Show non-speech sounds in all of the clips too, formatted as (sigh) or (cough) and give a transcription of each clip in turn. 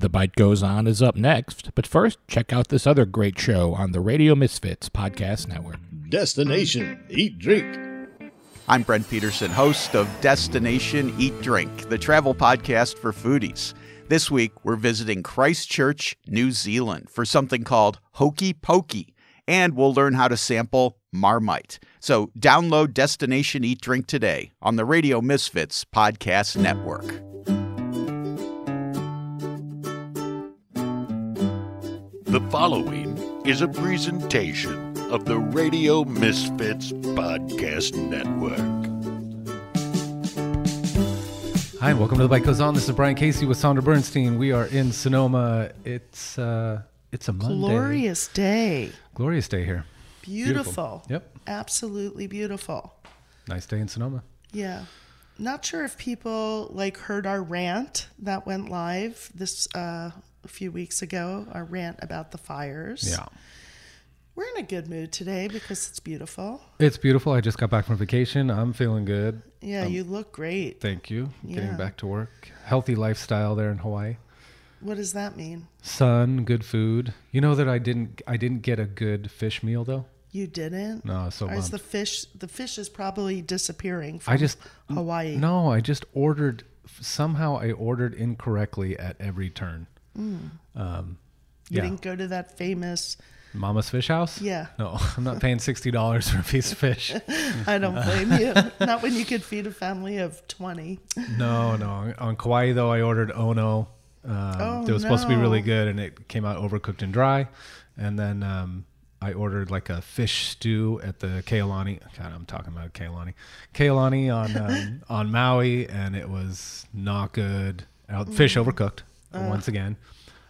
The Bite Goes On is up next, but first, check out this other great show on the Radio Misfits Podcast Network. Destination Eat Drink. I'm Brent Peterson, host of Destination Eat Drink, the travel podcast for foodies. This week, we're visiting Christchurch, New Zealand for something called Hokey Pokey, and we'll learn how to sample Marmite. So download Destination Eat Drink today on the Radio Misfits Podcast Network. The following is a presentation of the Radio Misfits Podcast Network. Hi, and welcome to the Bite Goes On. This is Brian Casey with Sandra Bernstein. We are in Sonoma. It's uh, it's a Monday. Glorious day. Glorious day here. Beautiful. Yep. Absolutely beautiful. Nice day in Sonoma. Yeah. Not sure if people like heard our rant that went live this uh, a few weeks ago, our rant about the fires. Yeah. We're in a good mood today because it's beautiful. It's beautiful. I just got back from vacation. I'm feeling good. Yeah, you look great. Thank you. Getting back to work. Healthy lifestyle there in Hawaii. What does that mean? Sun, good food. You know that I didn't I didn't get a good fish meal though. You didn't? No, so Or is the fish the fish is probably disappearing from I just Hawaii. No, I just ordered somehow I ordered incorrectly at every turn. Um, You yeah. didn't go to that famous Mama's Fish House? Yeah. No, (laughs) I'm not paying sixty dollars for a piece of fish. (laughs) I don't blame you. (laughs) Not when you could feed a family of twenty. no, no. On Kauai though, I ordered Ono. Um, Oh, it was supposed to be really good, and it came out overcooked and dry. And then um, I ordered like a fish stew at the Kealani. God, I'm talking about Kealani. Kealani on um, on Maui, and it was not good. Uh, Fish Mm. overcooked once again.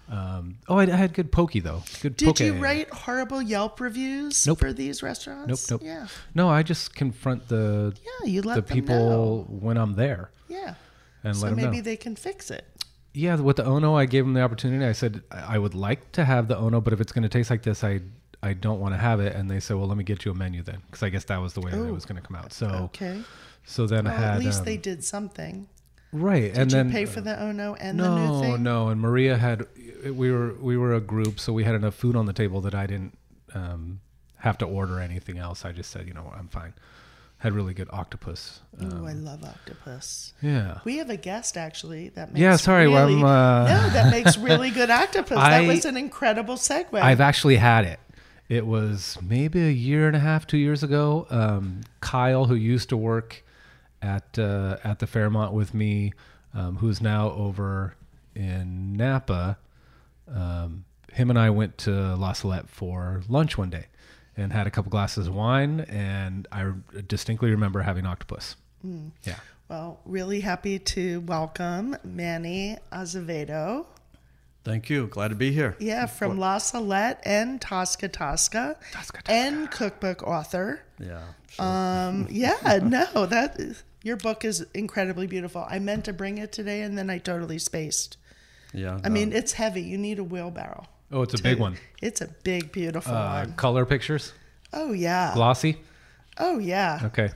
Um, oh, I, I had good pokey though. Good. Did poke. you write horrible Yelp reviews Nope. for these restaurants? Nope, nope. Yeah. No, I just confront the Yeah, you let the people know. when I'm there Yeah. and so let them maybe know. they can fix it. yeah, with the Ono, I gave them the opportunity. I said I would like to have the Ono, but if it's going to taste like this, I I don't want to have it. And they said, well, let me get you a menu then, because I guess that was the way that it Oh. was going to come out. So Okay. so then I had at least um, they did something. Right, Did and you then pay for the Ono and no, the new thing? no, and Maria had we were we were a group, so we had enough food on the table that I didn't um, have to order anything else. I just said, you know, what, I'm fine. Had really good octopus. Oh, I Um, love octopus. yeah. We have a guest actually that makes Yeah, sorry, well, I'm, uh, no, that makes really (laughs) good octopus. I- that was an incredible segue. I've actually had it. It was maybe a year and a half, two years ago. Um, Kyle, who used to work at uh, at the Fairmont with me, um, who's now over in Napa, um, him and I went to La Salette for lunch one day and had a couple glasses of wine, and I distinctly remember having octopus. Mm. Yeah. well, really happy to welcome Manny Azevedo. Thank you. Glad to be here. Yeah, from La Salette and Tasca Tasca, Tasca and cookbook author. Yeah. Um, yeah, (laughs) no, that is, your book is incredibly beautiful. I meant to bring it today, and then I totally spaced. Yeah. I mean, it's heavy. You need a wheelbarrow. Oh, it's a big one. It's a big, beautiful Uh, one. color pictures, Oh yeah. glossy. Oh yeah. Okay.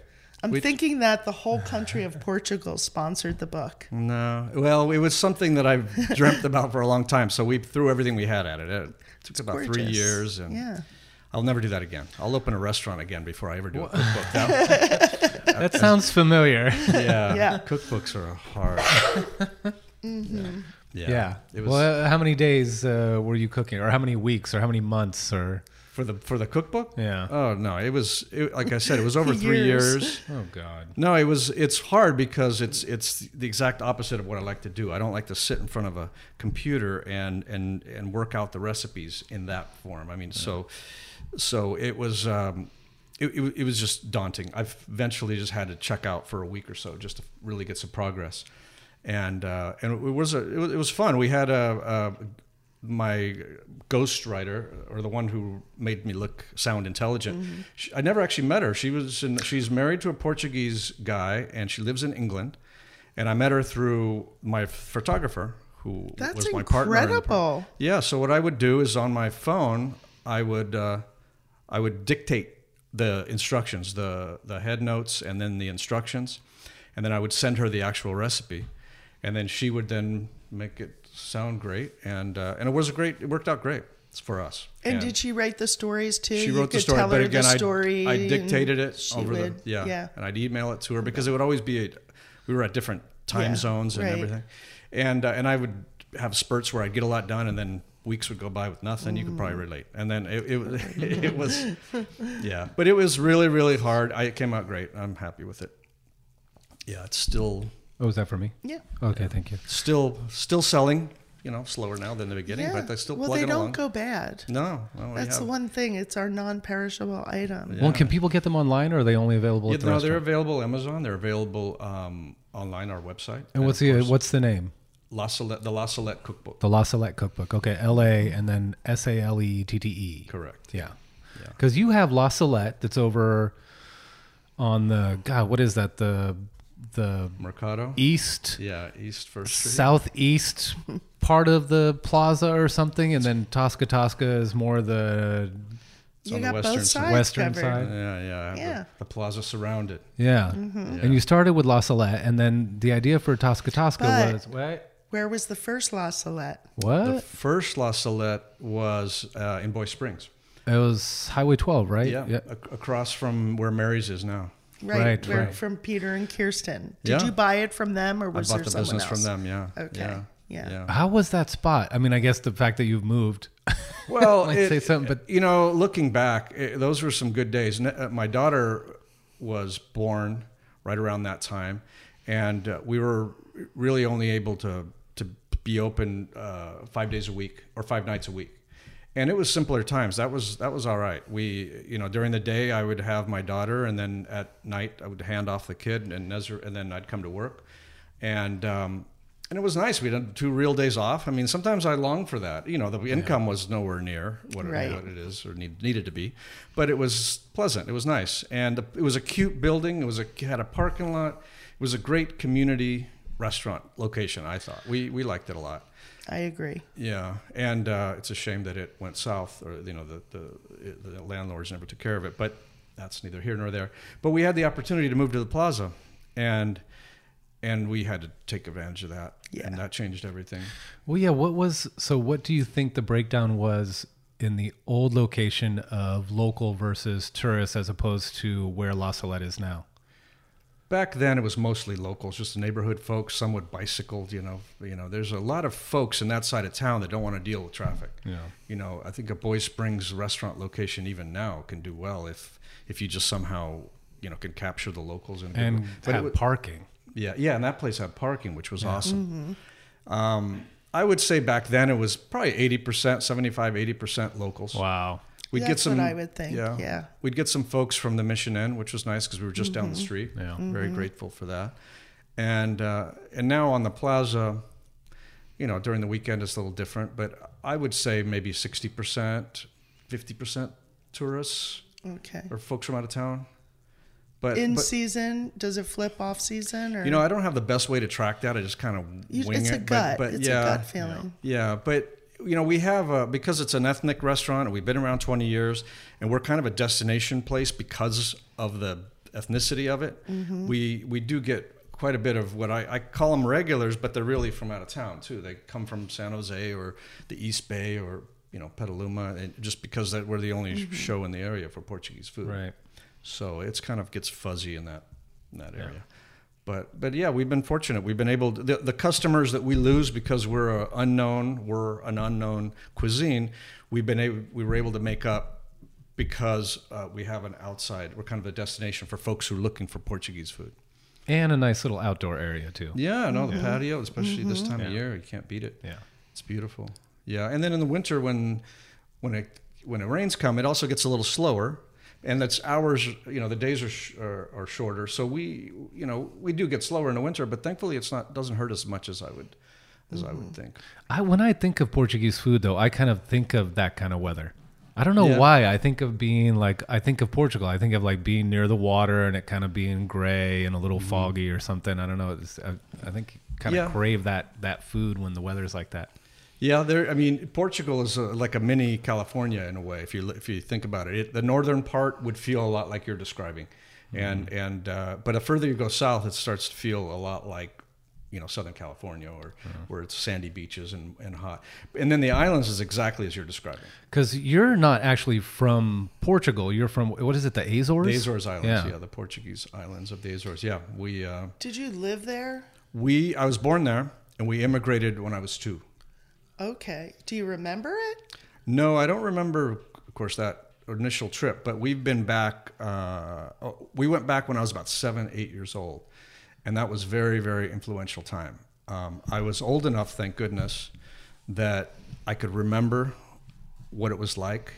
I'm thinking that the whole country of Portugal sponsored the book. no. Well, it was something that I've dreamt about for a long time. So we threw everything we had at it. It took about three years, and Yeah. I'll never do that again. I'll open a restaurant again before I ever do a cookbook. That- (laughs) (laughs) That sounds familiar. yeah. (laughs) Yeah. Cookbooks are hard. (laughs) Mm-hmm. yeah. Yeah. It was well, how many days uh, were you cooking, or how many weeks, or how many months, or? for the for the cookbook. Yeah. Oh no, it was it, like I said, it was over three Years. years. Oh God. No, it was. It's hard because it's it's the exact opposite of what I like to do. I don't like to sit in front of a computer and and and work out the recipes in that form. I mean, so so it was. Um, it, it, it was just daunting. I've eventually just had to check out for a week or so just to really get some progress, and uh, and it was a it was, it was fun. We had a, a my ghostwriter or the one who made me look sound intelligent. She, I never actually met her. She was in, she's married to a Portuguese guy and she lives in England. And I met her through my photographer who That's was my partner. in incredible. yeah. So what I would do is on my phone, I would uh, I would dictate the instructions, the the head notes, and then the instructions, and then I would send her the actual recipe, and then she would then make it sound great, and uh, and it was a great. It worked out great for us. And, did she write the stories too? She You wrote the story, tell but her again, the I story I dictated it over would- the yeah, yeah. and I'd email it to her because it would always be. We were at different time Yeah, zones and right. everything, and uh, and I would have spurts where I'd get a lot done, and then weeks would go by with nothing. You could Mm. probably relate, and then it it, (laughs) it (laughs) was yeah, but it was really really hard. I, it came out great. I'm happy with it. Yeah, it's still Oh, is that for me? Yeah. Okay, thank you. still still selling. You know, slower now than the beginning, yeah. but they're still well, plugging they don't along. go bad. no, well, That's the one thing. It's our non-perishable item. Well, can people get them online, or are they only available Yeah, at the no, they're available Amazon. They're available um, online, our website. And what's the course, what's the name? La Salette, the La Salette cookbook? The La Salette Cookbook. Okay, L A and then S A L E T T E. Correct. Yeah. Yeah. Because you have La Salette that's over on the God. What is that? The the Mercado. east Yeah, East First Street. southeast part of the plaza or something, and then Tasca Tasca is more the It's You on the western both side. sides Western covered. side. Yeah, yeah. Yeah. The, the plaza surrounded. yeah. Mm-hmm. And you started with La Salette, and then the idea for Tasca Tasca But- was what? Where was the first La Salette? What? The first La Salette was uh, in Boyes Springs. It was Highway 12, right? Yeah, ac- across from where Mary's is now. Right, Right, where, right. from Peter and Kirsten. Did Yeah. you buy it from them, or was I there bought the someone business else? from them. Yeah. Okay. Yeah. Yeah. yeah. How was that spot? I mean, I guess the fact that you've moved. (laughs) Well, Might say something, but- you know, looking back, eh, those were some good days. Uh, My daughter was born right around that time, and uh, we were really only able to to be open uh, five days a week or five nights a week. And it was simpler times. That was that was all right. We, you know, during the day I would have my daughter, and then at night I would hand off the kid, and Nezra, and then I'd come to work, and um, and it was nice. We had two real days off. I mean, sometimes I long for that. You know, the income was nowhere near what, Right. it, what it is or need, needed to be, but it was pleasant. It was nice, and it was a cute building. It was a had a parking lot. It was a great community restaurant location. I thought we we liked it a lot. I agree. Yeah, and uh, it's a shame that it went south, or you know, the, the the landlords never took care of it. But that's neither here nor there. But we had the opportunity to move to the plaza, and and we had to take advantage of that, Yeah. and that changed everything. Well, yeah. What was so? What do you think the breakdown was in the old location of local versus tourists, as opposed to where La Salette is now? Back then, it was mostly locals, just the neighborhood folks. Some would bicycle. You know, you know. There's a lot of folks in that side of town that don't want to deal with traffic. Yeah. You know, I think a Boyes Springs restaurant location even now can do well if if you just somehow you know can capture the locals and And but have wa- parking. Yeah, yeah, and that place had parking, which was awesome. Um, I would say back then it was probably 80%, 75, 80% locals. Wow. We'd get some. what I would think, yeah. We'd get some folks from the Mission Inn, which was nice because we were just down the street. Yeah. Very grateful for that. And uh, and now on the plaza, you know, during the weekend it's a little different, but I would say maybe 60%, 50% tourists Okay. or folks from out of town. But, In but season, does it flip off season or you know, I don't have the best way to track that. I just kind of You- wing it's it. a but- gut. But, it's yeah, a gut feeling. Yeah, but you know, we have uh, because it's an ethnic restaurant, and we've been around 20 years, and we're kind of a destination place because of the ethnicity of it. Mm-hmm. We we do get quite a bit of what I, I call them regulars, but they're really from out of town too. They come from San Jose or the East Bay or you know Petaluma, and just because that we're the only Mm-hmm. show in the area for Portuguese food. Right. So it's kind of gets fuzzy in that in that area. But but yeah, we've been fortunate. We've been able to, the the customers that we lose because we're a unknown, we're an unknown cuisine. We've been able we were able to make up because uh, we have an outside. We're kind of a destination for folks who are looking for Portuguese food. And a nice little outdoor area too. Yeah, no, the patio, especially this time Yeah. of year, you can't beat it. Yeah. It's beautiful. Yeah, and then in the winter when when it when the rains come, it also gets a little slower, and that's hours. You know, the days are, sh- are are shorter, so we you know we do get slower in the winter, but thankfully it's not doesn't hurt as much as I would as I would think. I when I think of Portuguese food though, I kind of think of that kind of weather. I don't know Yeah. why. I think of being like I think of Portugal. I think of like being near the water and it kind of being gray and a little foggy or something. I don't know. It's, I, I think you kind of Mm-hmm. Yeah. crave that that food when the weather's like that. Yeah, there. I mean, Portugal is a, like a mini California in a way. If you if you think about it, it the northern part would feel a lot like you're describing, and and uh, but the further you go south, it starts to feel a lot like you know Southern California or where it's sandy beaches and, and hot. And then the islands is exactly as you're describing. Because you're not actually from Portugal. You're from what is it? The Azores. The Azores Islands, yeah, Yeah. the Portuguese islands of the Azores. Yeah, we uh, Did you live there? we I was born there and we immigrated when I was two. Okay. Do you remember it? No, I don't remember, of course, that initial trip, but we've been back. Uh, oh, we went back when I was about seven, eight years old, and that was very, very influential time. Um, I was old enough, thank goodness, that I could remember what it was like,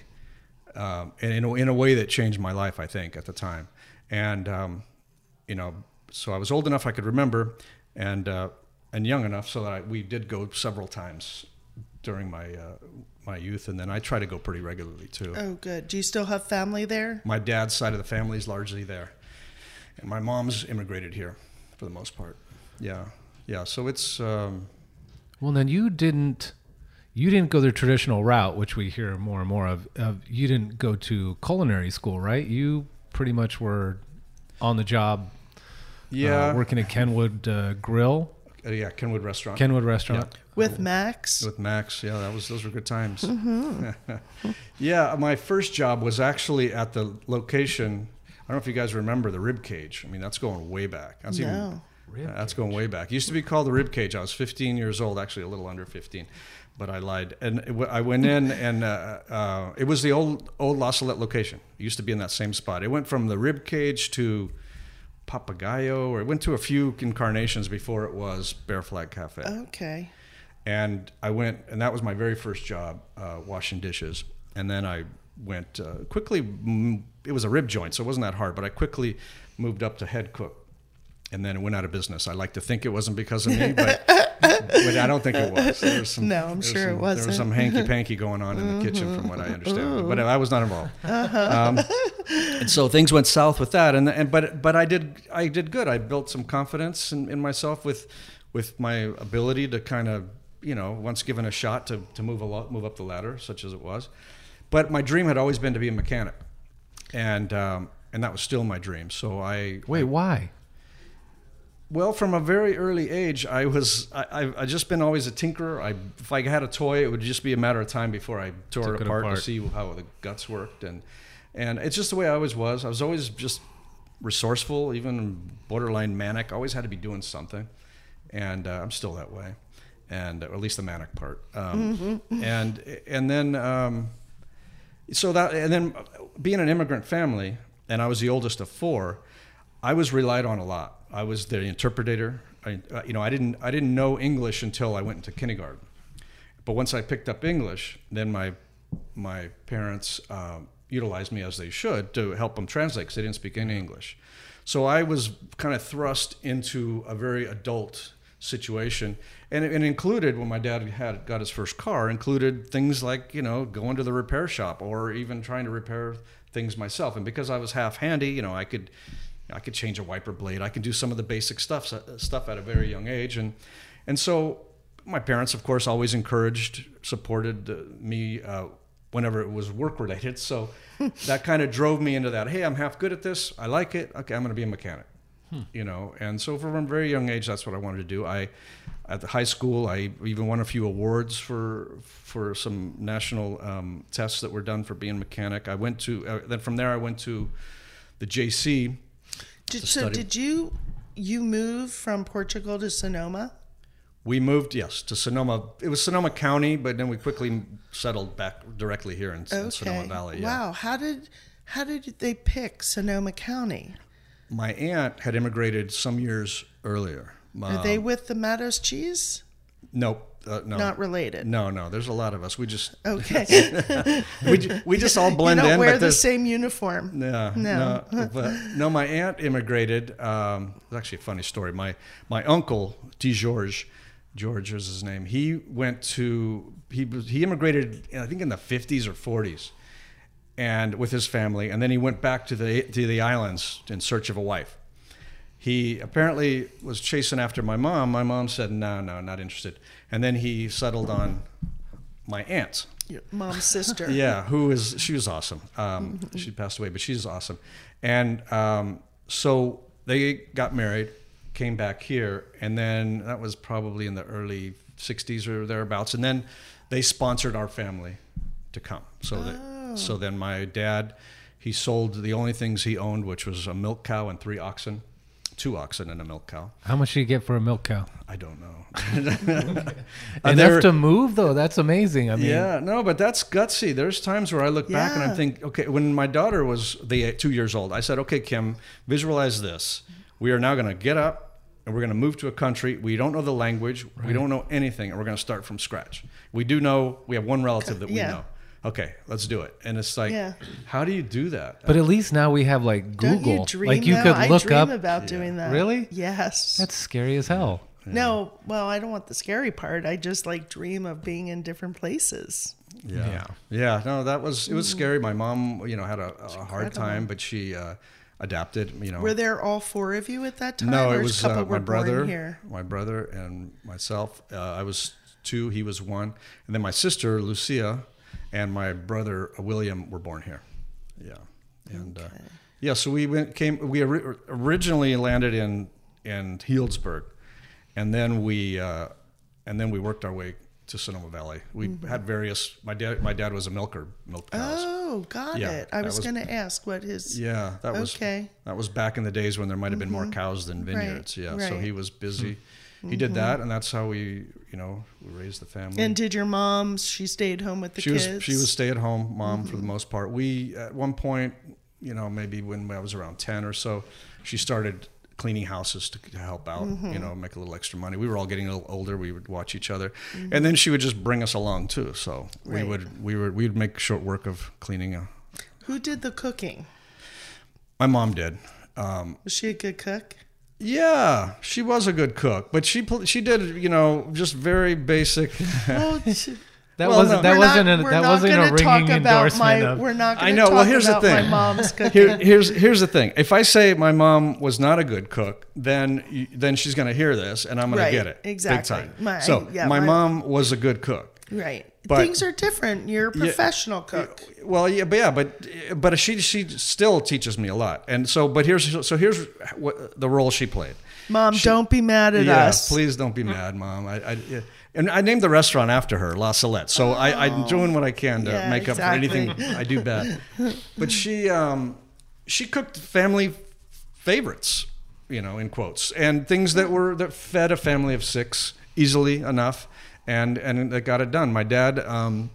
um, and in a, in a way that changed my life, I think, at the time. And um, you know, so I was old enough I could remember, and uh, and young enough so that I, we did go several times during my uh, my youth, and then I try to go pretty regularly too. Oh, good. Do you still have family there? My dad's side of the family is largely there, and my mom's immigrated here for the most part. Yeah, yeah. So it's um, Well, then you didn't. You didn't go the traditional route, which we hear more and more of. of you didn't go to culinary school, right? You pretty much were on the job. yeah, uh, working at Kenwood uh, Grill, uh, yeah, Kenwood Restaurant Kenwood Restaurant. With Max? with Max. Yeah, that was those were good times. (laughs) yeah, my first job was actually at the location. I don't know if you guys remember the rib cage. I mean, that's going way back. That's No. even that's going way back. It used to be called the rib cage. I was 15 years old, actually a little under 15, but I lied. And it, I went in, (laughs) and uh, uh, it was the old old La Salette location. It used to be in that same spot. It went from the rib cage to Papagayo, or it went to a few incarnations before it was Bear Flag Cafe Okay. and I went, and that was my very first job, uh, washing dishes. And then I went uh, quickly. It was a rib joint, so it wasn't that hard. But I quickly moved up to head cook, and then it went out of business. I like to think it wasn't because of me, but, (laughs) but I don't think it was. There was some, No, I'm there sure it some- There wasn't. was some hanky panky (laughs) going on in the kitchen, from what I understand. But I was not involved. Um, and so things went south with that and, and but but I did I did good I built some confidence in, in myself with with my ability to kind of you know once given a shot to, to move a lot move up the ladder such as it was but my dream had always been to be a mechanic and um, and that was still my dream so I Wait, why? Well, from a very early age, I was I, I I just been always a tinkerer. I if I had a toy, it would just be a matter of time before I tore Took it it apart, apart. to see how the guts worked, and and it's just the way I always was. I was always just resourceful, even borderline manic. Always had to be doing something, and uh, I'm still that way, and or at least the manic part. Um, And and then um, so that and then being an immigrant family, and I was the oldest of four. I was relied on a lot. I was the interpreter. I, uh, you know, I didn't I didn't know English until I went into kindergarten. But once I picked up English, then my my parents um, utilized me as they should to help them translate because they didn't speak any English. So I was kind of thrust into a very adult situation, and it, it included when my dad had got his first car, included things like you know going to the repair shop or even trying to repair things myself. And because I was half handy, you know, I could I could change a wiper blade. I can do some of the basic stuff stuff at a very young age, and and so my parents, of course, always encouraged, supported uh, me uh, whenever it was work related. So (laughs) that kind of drove me into that. Hey, I'm half good at this. I like it. Okay, I'm going to be a mechanic. You know, and so from a very young age, that's what I wanted to do. I, at the high school, I even won a few awards for for some national um, tests that were done for being a mechanic. I went to uh, then from there I went to the JC. Did, so did you you move from Portugal to Sonoma? We moved, yes, to Sonoma. It was Sonoma County, but then we quickly settled back directly here in, in Sonoma Valley. Yeah. Wow. How did how did they pick Sonoma County? My aunt had immigrated some years earlier. Are Um, they with the Matos cheese? Nope. Uh, no. Not related. No, no. There's a lot of us. We just (laughs) Okay. (laughs) we, we just all you blend don't in. wear the same uniform. No, No. no, (laughs) but no. My aunt immigrated. Um, it's actually a funny story. My my uncle, D. George, George was his name. He went to he he immigrated. I think in the fifties or forties, and with his family, and then he went back to the to the islands in search of a wife. He apparently was chasing after my mom. My mom said, "No, no, not interested." And then he settled on my aunt. Your mom's sister. (laughs) Yeah, who is she was awesome. Um, she passed away, but she's awesome. And um, so they got married, came back here, and then that was probably in the early '60s or thereabouts, and then they sponsored our family to come. So that so then my dad he sold the only things he owned, which was a milk cow and three oxen, two oxen and a milk cow. How much do you get for a milk cow? I don't know. (laughs) (laughs) Enough there- to move though. That's amazing. I mean, yeah, no, but that's gutsy. There's times where I look back and I think, okay, when my daughter was the two years old, I said, okay, Kim, visualize this. We are now going to get up and we're going to move to a country. We don't know the language. We don't know anything, and we're going to start from scratch. We do know we have one relative that we Yeah. know. Okay, let's do it. And it's like, Yeah. how do you do that? But at least now we have like Don't Google. you dream like you though? could I look dream up. about doing that. Really? Yes. That's scary as hell. No, well, I don't want the scary part. I just like dream of being in different places. Yeah. Yeah. Yeah. No, that was it was scary. My mom, you know, had a, a hard incredible. time, but she uh, adapted. You know, Were there all four of you at that time? no, or it a was couple uh, my brother, here. my brother, and myself. Uh, I was two. He was one, and then my sister Lucia and my brother uh, William were born here. Yeah, and uh, yeah. So we went came. We ori- originally landed in in Healdsburg, and then we uh, and then we worked our way to Sonoma Valley. We had various. My dad. My dad was a milker, milk cows. Mm-hmm. Oh, got Yeah, it. I was, was- going to ask what his. Yeah, that was Okay. Mm-hmm. That was back in the days when there might have been more cows than vineyards. yeah, so right. Mm-hmm. he was busy. He did that, and that's how we, you know, we raised the family. And did your mom? She stayed home with the she kids. was she was stay at home mom for the Mm-hmm. most part. We at one point, you know, maybe when I was around ten or so, she started cleaning houses to, to help out. Mm-hmm. You know, make a little extra money. We were all getting a little older. We would watch each other, Mm-hmm. and then she would just bring us along too. So we would we would we'd make short work of cleaning. A, Who did the cooking? my mom did. Um, Was she a good cook? Yeah, she was a good cook, but she she did you know just very basic. (laughs) Well, (laughs) she- That Well, wasn't no. that wasn't not, a, that wasn't a gonna talk ringing about endorsement my, of. We're not I going to know. talk Well, here's the about thing. my mom's cooking. Here, here's here's the thing. If I say my mom was not a good cook, then then she's going to hear this, and I'm going Right, to get it exactly. big time. My- so yeah, my, my- mom was a good cook. right. But- Things are different. You're a professional cook. Well, yeah, but yeah, but but she she still teaches me a lot, and so but here's so here's what the role she played. Mom, don't be mad at yeah, us. please don't be mad, mom. I, I yeah. and I named the restaurant after her, La Salette. So I, I'm doing what I can to Oh. Yeah, make up exactly. for anything I do bad. (laughs) But she um, she cooked family favorites, you know, in quotes, and things that were that fed a family of six easily enough, and and that got it done. My dad. Um,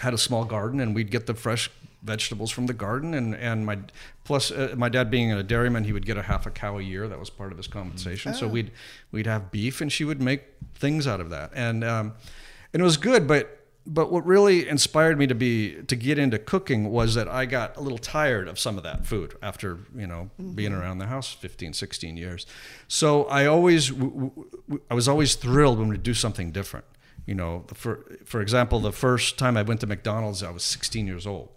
had a small garden and we'd get the fresh vegetables from the garden and and my plus uh, my dad being a dairyman he would get a half a cow a year that was part of his compensation so we'd we'd have beef and she would make things out of that and um and it was good but but what really inspired me to be to get into cooking was that I got a little tired of some of that food after you know being mm-hmm. around the house 15 16 years so I always w- w- I was always thrilled when we do something different you know, for for example, the first time I went to McDonald's, I was 16 years old.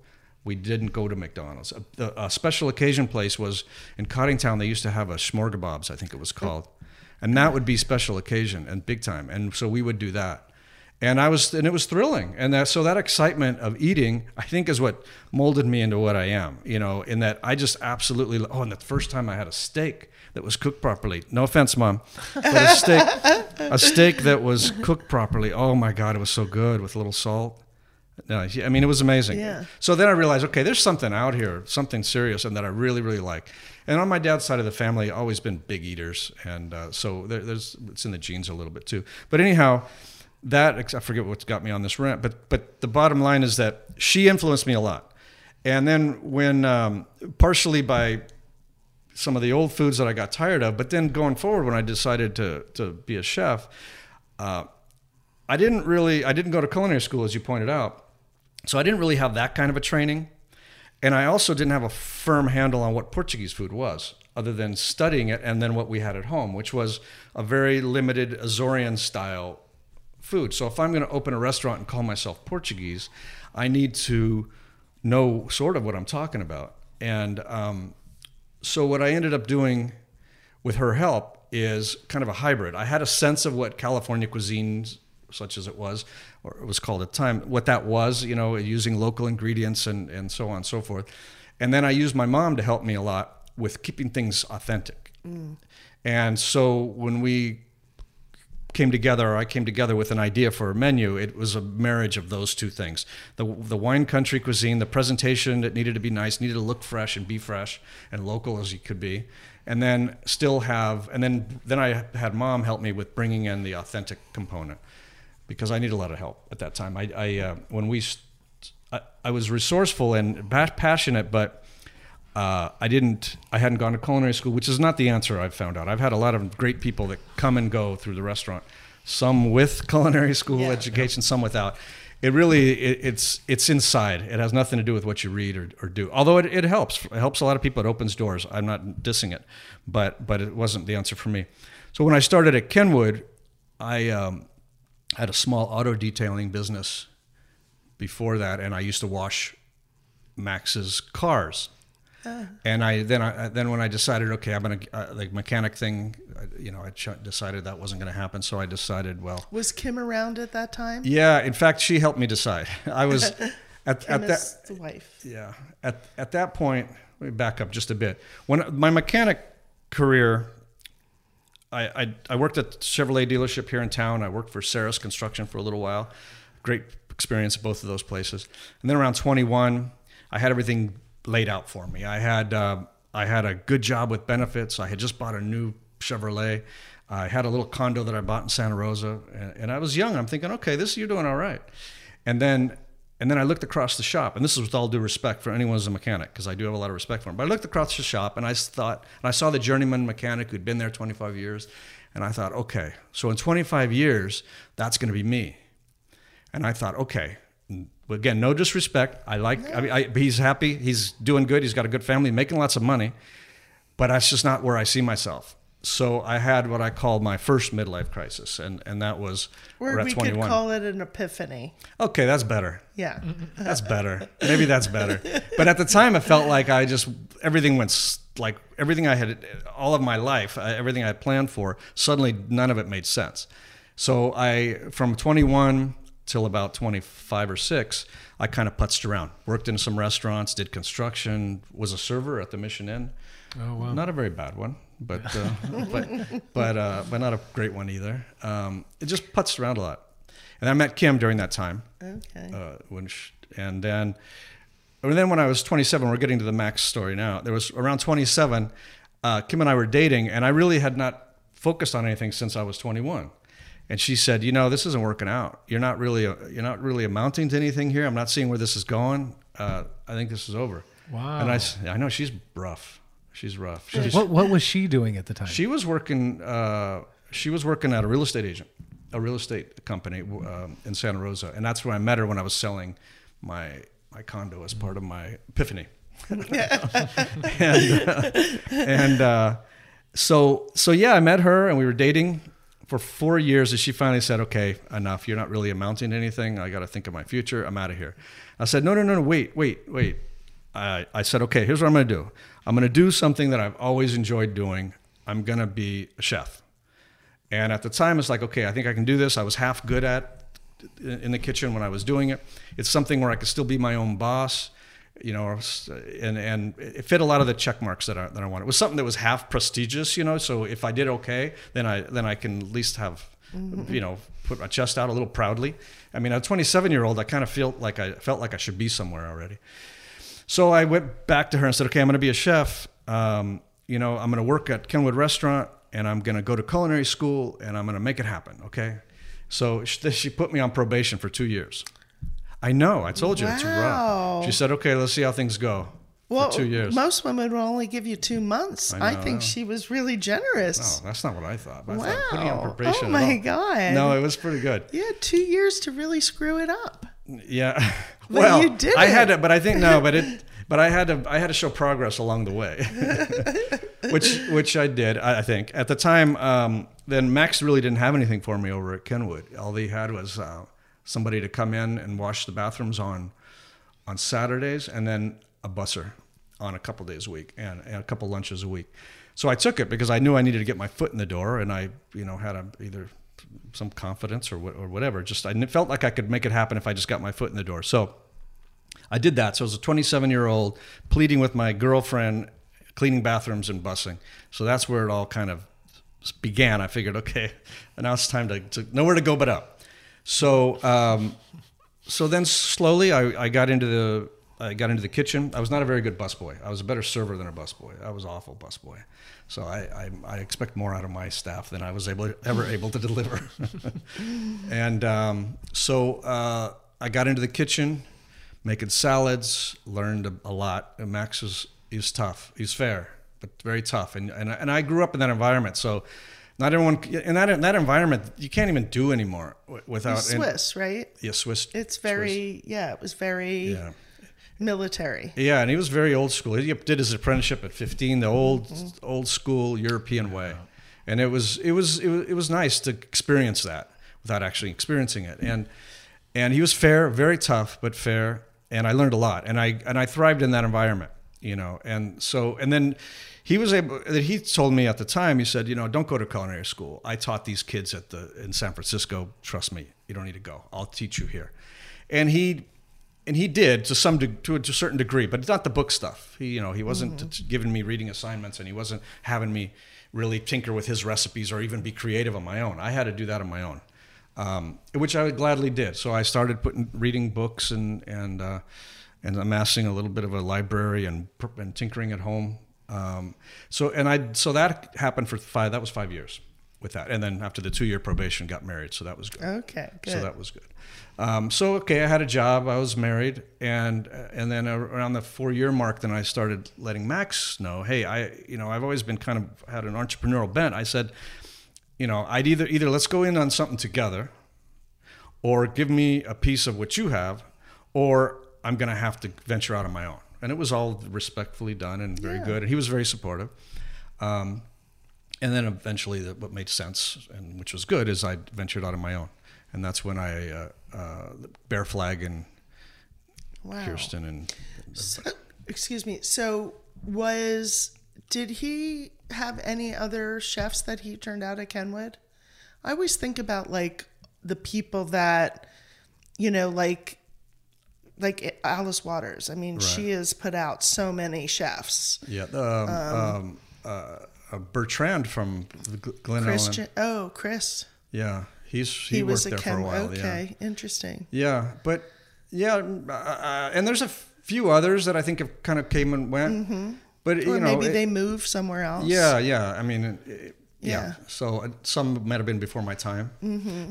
We didn't go to McDonald's. A, a special occasion place was in Cottingtown. They used to have a Schmorgabobs, I think it was called, and that would be special occasion and big time. And so we would do that. And I was, and it was thrilling. And that, so that excitement of eating, I think, is what molded me into what I am. You know, in that I just absolutely. Oh, and the first time I had a steak that was cooked properly. No offense, mom, but a steak, a steak that was cooked properly. Oh my God, it was so good with a little salt. No, I mean it was amazing. Yeah. So then I realized, okay, there's something out here, something serious, and that I really, really like. And on my dad's side of the family, always been big eaters, and uh, so there, there's it's in the genes a little bit too. But anyhow, that I forget what's got me on this rant, but but the bottom line is that she influenced me a lot. And then when um, partially by some of the old foods that I got tired of, but then going forward when I decided to to be a chef, uh, I didn't really I didn't go to culinary school as you pointed out, so I didn't really have that kind of a training, and I also didn't have a firm handle on what Portuguese food was, other than studying it and then what we had at home, which was a very limited Azorean style food. So if I'm going to open a restaurant and call myself Portuguese, I need to know sort of what I'm talking about. And um, so what I ended up doing with her help is kind of a hybrid. I had a sense of what California cuisine, such as it was, or it was called at the time, what that was, you know, using local ingredients and, and so on and so forth. And then I used my mom to help me a lot with keeping things authentic. And so when we came together, or I came together with an idea for a menu, it was a marriage of those two things. The, the wine country cuisine, the presentation, it needed to be nice, needed to look fresh and be fresh and local as you could be. And then still have, and then, then I had mom help me with bringing in the authentic component because I needed a lot of help at that time. I, I uh, when we, I, I was resourceful and pa- passionate, but uh, I didn't. I hadn't gone to culinary school, which is not the answer. I've found out. I've had a lot of great people that come and go through the restaurant. Some with (laughs) culinary school Yeah. education, some without. It really it, it's it's inside. It has nothing to do with what you read or, or do. Although it, it helps. It helps a lot of people. It opens doors. I'm not dissing it, but but it wasn't the answer for me. So when I started at Kenwood, I um, had a small auto detailing business before that, and I used to wash Max's cars. And I then I then when I decided, okay, I'm gonna uh, the mechanic thing, uh, you know, I ch- decided that wasn't gonna happen. So I decided, well, Was Kim around at that time? yeah. In fact, she helped me decide. (laughs) I was (laughs) at at that wife. yeah at at that point. Let me back up just a bit. When my mechanic career, I I, I worked at Chevrolet dealership here in town. I worked for Saris Construction for a little while. Great experience at both of those places. And then around 21, I had everything laid out for me. I had uh, I had a good job with benefits. I had just bought a new Chevrolet. I had a little condo that I bought in Santa Rosa, and, and I was young. I'm thinking, okay, this you're doing all right. And then and then I looked across the shop, and this is with all due respect for anyone who's a mechanic, because I do have a lot of respect for him. But I looked across the shop, and I thought, and I saw the journeyman mechanic who'd been there 25 years, and I thought, okay, so in 25 years, that's going to be me. And I thought, okay, again, no disrespect. I like, I mean, I, he's happy, he's doing good, he's got a good family, making lots of money, but that's just not where I see myself. So I had what I called my first midlife crisis, and, and that was Or we 21. could call it an epiphany. okay, that's better. Yeah. That's better. Maybe that's better. But at the time, it felt like I just everything went like everything I had, all of my life, uh, everything I had planned for. Suddenly, none of it made sense. So I, from 21 till about 25 or six, I kind of putzed around. Worked in some restaurants, did construction, was a server at the Mission Inn. Oh wow. Not a very bad one, but uh, (laughs) but but uh, but not a great one either. Um, it just putzed around a lot. And I met Kim during that time Okay. uh, when sh and then and then when I was 27, we're getting to the Max story now. There was around 27, uh, Kim and I were dating, and I really had not focused on anything since I was 21. And she said, "You know, this isn't working out. You're not really you're not really amounting to anything here. I'm not seeing where this is going. Uh, I think this is over." Wow. And I, I know she's rough. She's rough. She's, what what was she doing at the time? she was working. Uh, she was working at a real estate agent, a real estate company um, in Santa Rosa, and that's where I met her when I was selling my my condo as part of my epiphany. (laughs) and uh, and uh, so so yeah, I met her and we were dating for four years. And she finally said, "Okay, enough. You're not really amounting to anything. I got to think of my future. I'm out of here." I said, "No, no, no, no. Wait, wait, wait." I, I said, "Okay, here's what I'm going to do. I'm going to do something that I've always enjoyed doing. I'm going to be a chef." And at the time, it's like, okay, I think I can do this. I was half good at in the kitchen when I was doing it. It's something where I could still be my own boss, you know, and and it fit a lot of the check marks that I that I wanted. It was something that was half prestigious, you know. So if I did okay, then I then I can at least have, you know, put my chest out a little proudly. I mean, a 27 year old, I kind of felt like I felt like I should be somewhere already. So I went back to her and said, okay, I'm going to be a chef. Um, you know, I'm going to work at Kenwood Restaurant and I'm going to go to culinary school and I'm going to make it happen. Okay. So she, she put me on probation for two years. I know. I told you it's rough. She said, okay, let's see how things go Well, for two years. most women will only give you two months. I I, think she was really generous. no, that's not what I thought. I wow. thought putting on probation. oh my God. No, it was pretty good. Yeah, two years to really screw it up. Yeah. (laughs) Well, you did I had it. to, but I think no, but it, (laughs) but I had to, I had to show progress along the way, (laughs) which, which I did. I, I think at the time, um, then Max really didn't have anything for me over at Kenwood. All he had was uh, somebody to come in and wash the bathrooms on, on Saturdays, and then a busser on a couple days a week and, and a couple lunches a week. So I took it because I knew I needed to get my foot in the door, and I, you know, had a, either some confidence or or whatever. Just I felt like I could make it happen if I just got my foot in the door. So I did that. So I was a 27 year old pleading with my girlfriend, cleaning bathrooms and busing. So that's where it all kind of began, I figured, okay, (laughs) now it's time to, to nowhere to go but up. So, um, so then slowly I, I got into the I got into the kitchen. I was not a very good busboy. I was a better server than a busboy. I was awful busboy. So I, I, I expect more out of my staff than I was able ever able to deliver. (laughs) and um, so uh, I got into the kitchen, making salads. Learned a, a lot. And Max was he's tough. He's fair, but very tough. And and and I grew up in that environment. So not everyone in that in that environment you can't even do anymore wi- without Swiss, right? yeah, Swiss. It's Swiss. very yeah. It was very yeah. military. Yeah, and he was very old school. He did his apprenticeship at 15, the old old school European way, and it was it was it was, it was nice to experience that without actually experiencing it. And and he was fair, very tough, but fair. And I learned a lot, and I and I thrived in that environment, you know. And so and then he was able. that He told me at the time. He said, you know, don't go to culinary school. I taught these kids at the in San Francisco. Trust me, you don't need to go. I'll teach you here. And he and he did to some de- to a, to a certain degree, but not the book stuff. He, you know, he wasn't Mm-hmm. t- giving me reading assignments, and he wasn't having me really tinker with his recipes or even be creative on my own. I had to do that on my own, um, which I gladly did. So I started putting reading books and and uh, and amassing a little bit of a library and and tinkering at home. Um, so and I so that happened for five. That was five years with that, and then after the two year probation, got married. So that was good. Okay, good. So that was good. Um, so okay, I had a job. I was married, and and then around the four year mark, then I started letting Max know, hey, I you know I've always been kind of had an entrepreneurial bent. I said, you know, I'd either either let's go in on something together, or give me a piece of what you have, or I'm going to have to venture out on my own. And it was all respectfully done and very Yeah. good. And he was very supportive. Um, and then eventually, the, what made sense and which was good is I ventured out on my own, and that's when I uh, uh, Bear Flag and wow. Kirsten and So, excuse me. So was did he have any other chefs that he turned out at Kenwood? I always think about like the people that you know, like like Alice Waters. I mean, she has put out so many chefs. yeah, um, um, uh, uh, Bertrand from Glen Ellen. Oh, Chris. Yeah, he's he, He, worked was a there Ken. for a while. Yeah. okay, interesting. Yeah, but yeah, uh, uh, and there's a few others that I think have kind of came and went. But Mm-hmm. Or you know, maybe it- they moved somewhere else. Yeah, yeah. I mean, it- yeah. Yeah. So uh, some might have been before my time,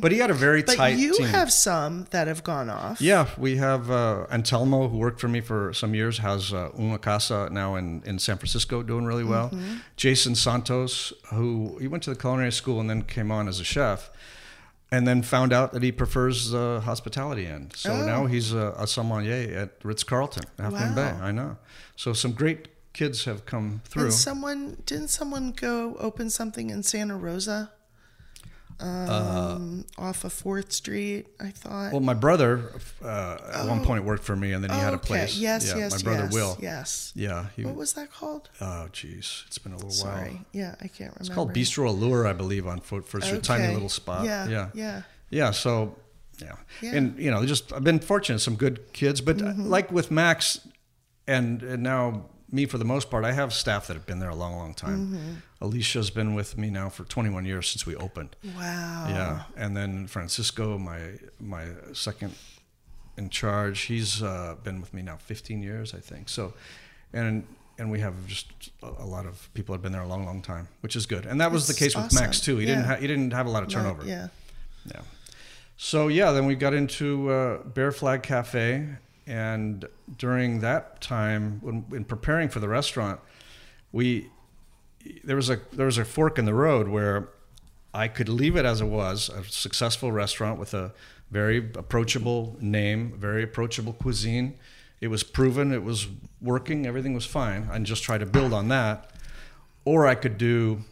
but he had a very But tight you team. have some that have gone off. yeah, we have uh, Antelmo, who worked for me for some years, has uh, Uma Casa now in, in San Francisco, doing really well. Mm-hmm. Jason Santos, who he went to the culinary school and then came on as a chef, and then found out that he prefers the hospitality end. So Oh. now he's a, a sommelier at Ritz Carlton, Half Moon Bay. Wow. I know. So some great kids have come through. And someone didn't someone go open something in Santa Rosa, um, off of Fourth Street. I thought. Well, my brother uh, at one point worked for me, and then he Oh, had a okay. place. Yes, yeah, yes, my brother yes, Will. Yes. Yeah, he. What was that called? Oh, jeez, it's been a little Sorry. while. Yeah, I can't remember. It's called Bistro Allure, I believe, on Foot First Street, tiny little spot. Yeah, yeah, yeah. Yeah, So, yeah. Yeah. and you know, just I've been fortunate, some good kids, but Mm-hmm. like with Max, and and now me for the most part, I have staff that have been there a long, long time. Mm-hmm. Alicia's been with me now for 21 years since we opened. Wow. Yeah, and then Francisco, my my second in charge, he's uh, been with me now 15 years, I think. So, and and we have just a, lot of people that have been there a long, long time, which is good. And that was the case with Max too. He didn't Yeah. ha- he didn't have a lot of turnover. yeah. Yeah. So yeah, then we got into uh, Bear Flag Cafe, and during that time, when in preparing for the restaurant, we there was a there was a fork in the road where I could leave it as it was, a successful restaurant with a very approachable name, very approachable cuisine. It was proven, it was working, everything was fine, and just try to build on that. Or I could do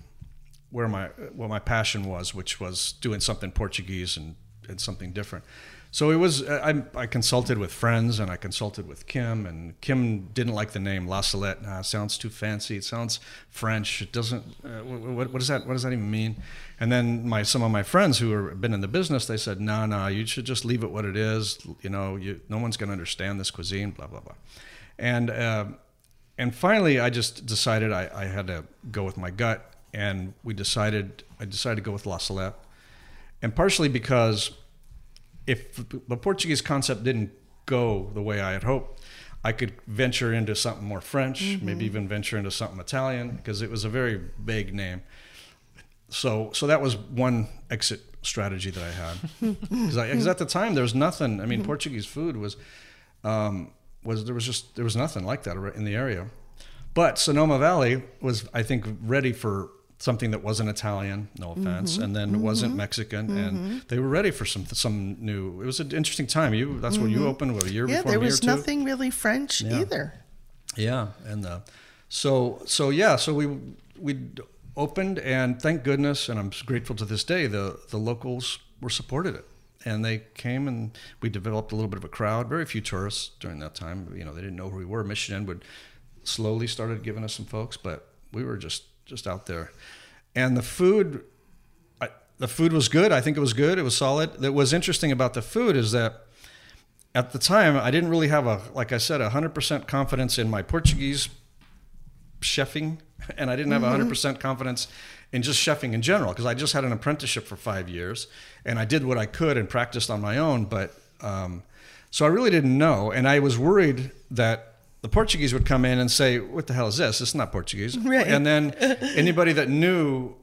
where my what my passion was, which was doing something Portuguese and, and something different. So it was. I, I consulted with friends and I consulted with Kim, and Kim didn't like the name La Salette. Nah, sounds too fancy. It sounds French. It doesn't. Uh, what, what does that? What does that even mean? And then my some of my friends who have been in the business, they said, "No, no, you should just leave it what it is. You know, you, no one's going to understand this cuisine. Blah blah blah." And uh, and finally, I just decided I, I had to go with my gut and we decided I decided to go with La Salette, and partially because if the Portuguese concept didn't go the way I had hoped, I could venture into something more French, maybe even venture into something Italian because it was a very vague name. So, so that was one exit strategy that I had (laughs) because at the time there was nothing. I mean, Portuguese food was um, was there was just there was nothing like that in the area. But Sonoma Valley was, I think, ready for something that wasn't Italian, no mm-hmm. offense, and then mm-hmm. wasn't Mexican, and mm-hmm. they were ready for some some new. It was an interesting time. You that's when you opened what, a year Yeah, before there me or was nothing really French either. Yeah, and uh, so so yeah, so we we opened, and thank goodness, and I'm grateful to this day. The the locals were supported it, and they came, and we developed a little bit of a crowd. Very few tourists during that time. You know, they didn't know who we were. Mission would slowly started giving us some folks, but we were just just out there, and the food. I, the food was good. I think it was good. It was solid. That was interesting about the food is that at the time I didn't really have a like I said a hundred percent confidence in my Portuguese chefing, (laughs) and I didn't have a hundred percent confidence in just chefing in general because I just had an apprenticeship for five years and I did what I could and practiced on my own, but um, so I really didn't know, and I was worried that the Portuguese would come in and say, "What the hell is this? It's not Portuguese," (laughs) Right. and then (laughs) anybody that knew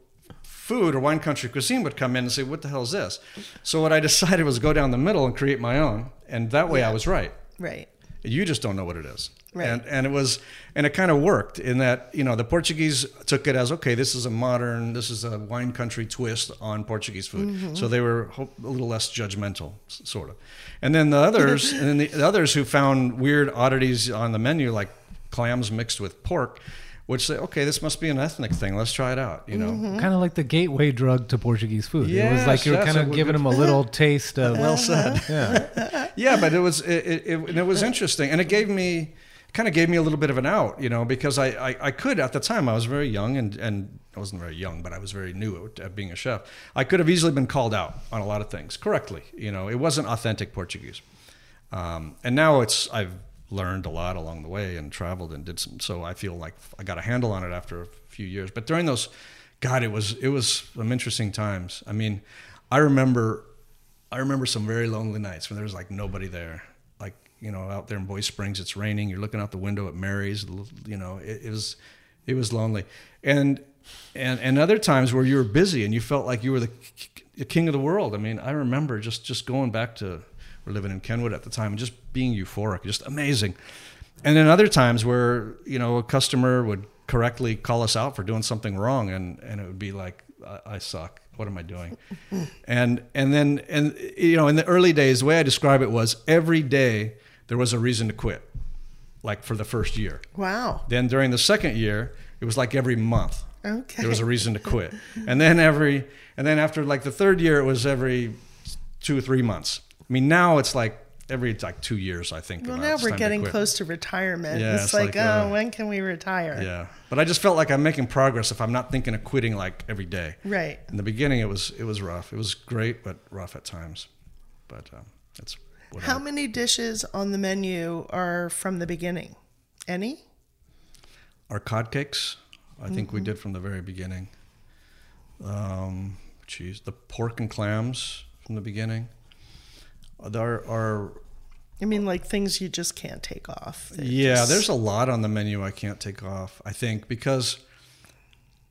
food or wine country cuisine would come in and say, "What the hell is this?" So what I (laughs) decided was go down the middle and create my own, and that way I was right. Right. You just don't know what it is. Right. And and it was and it kind of worked in that, you know, the Portuguese took it as okay, this is a modern, this is a wine country twist on Portuguese food. Mm-hmm. So they were a little less judgmental, sort of. And then the others (laughs) and then the, the others who found weird oddities on the menu like clams mixed with pork, which say, okay, this must be an ethnic thing. Let's try it out, you know. Mm-hmm. Kind of like the gateway drug to Portuguese food. it was like you were that's kind of good- giving them a little taste of. Well (laughs) said. Yeah. (laughs) yeah, but it was it, it, it, and it was interesting, and it gave me kind of gave me a little bit of an out, you know, because I, I, I could at the time I was very young and and I wasn't very young, but I was very new at, at being a chef. I could have easily been called out on a lot of things correctly, you know. It wasn't authentic Portuguese, um, and now it's I've learned a lot along the way and traveled and did some. So I feel like I got a handle on it after a few years. But during those, God, it was it was some interesting times. I mean, I remember I remember some very lonely nights when there was like nobody there. Like, you know, out there in Boyes Springs, it's raining. You're looking out the window at Mary's, you know, it, it was, it was lonely. And, and, and other times where you were busy and you felt like you were the, the king of the world. I mean, I remember just, just going back to, we're living in Kenwood at the time and just being euphoric, just amazing. And then other times where, you know, a customer would correctly call us out for doing something wrong and, and it would be like, I, I suck. What am I doing? (laughs) and and then and you know in the early days the way i describe it was every day there was a reason to quit like for the first year Wow. then during the second year it was like every month Okay. there was a reason to quit (laughs) and then every and then after like the third year it was every two or three months i mean now it's like every like two years i think well, now we're time to getting close to retirement. Yeah, it's, it's like, like, oh, uh, when can we retire? yeah but i just felt like i'm making progress if i'm not thinking of quitting like every day Right. in the beginning it was it was rough it was great but rough at times but um, that's How I, many dishes on the menu are from the beginning? Any? our cod cakes i think Mm-hmm. we did from the very beginning um geez the pork and clams from the beginning there are I mean, like things you just can't take off. They're yeah just- there's a lot on the menu i can't take off i think because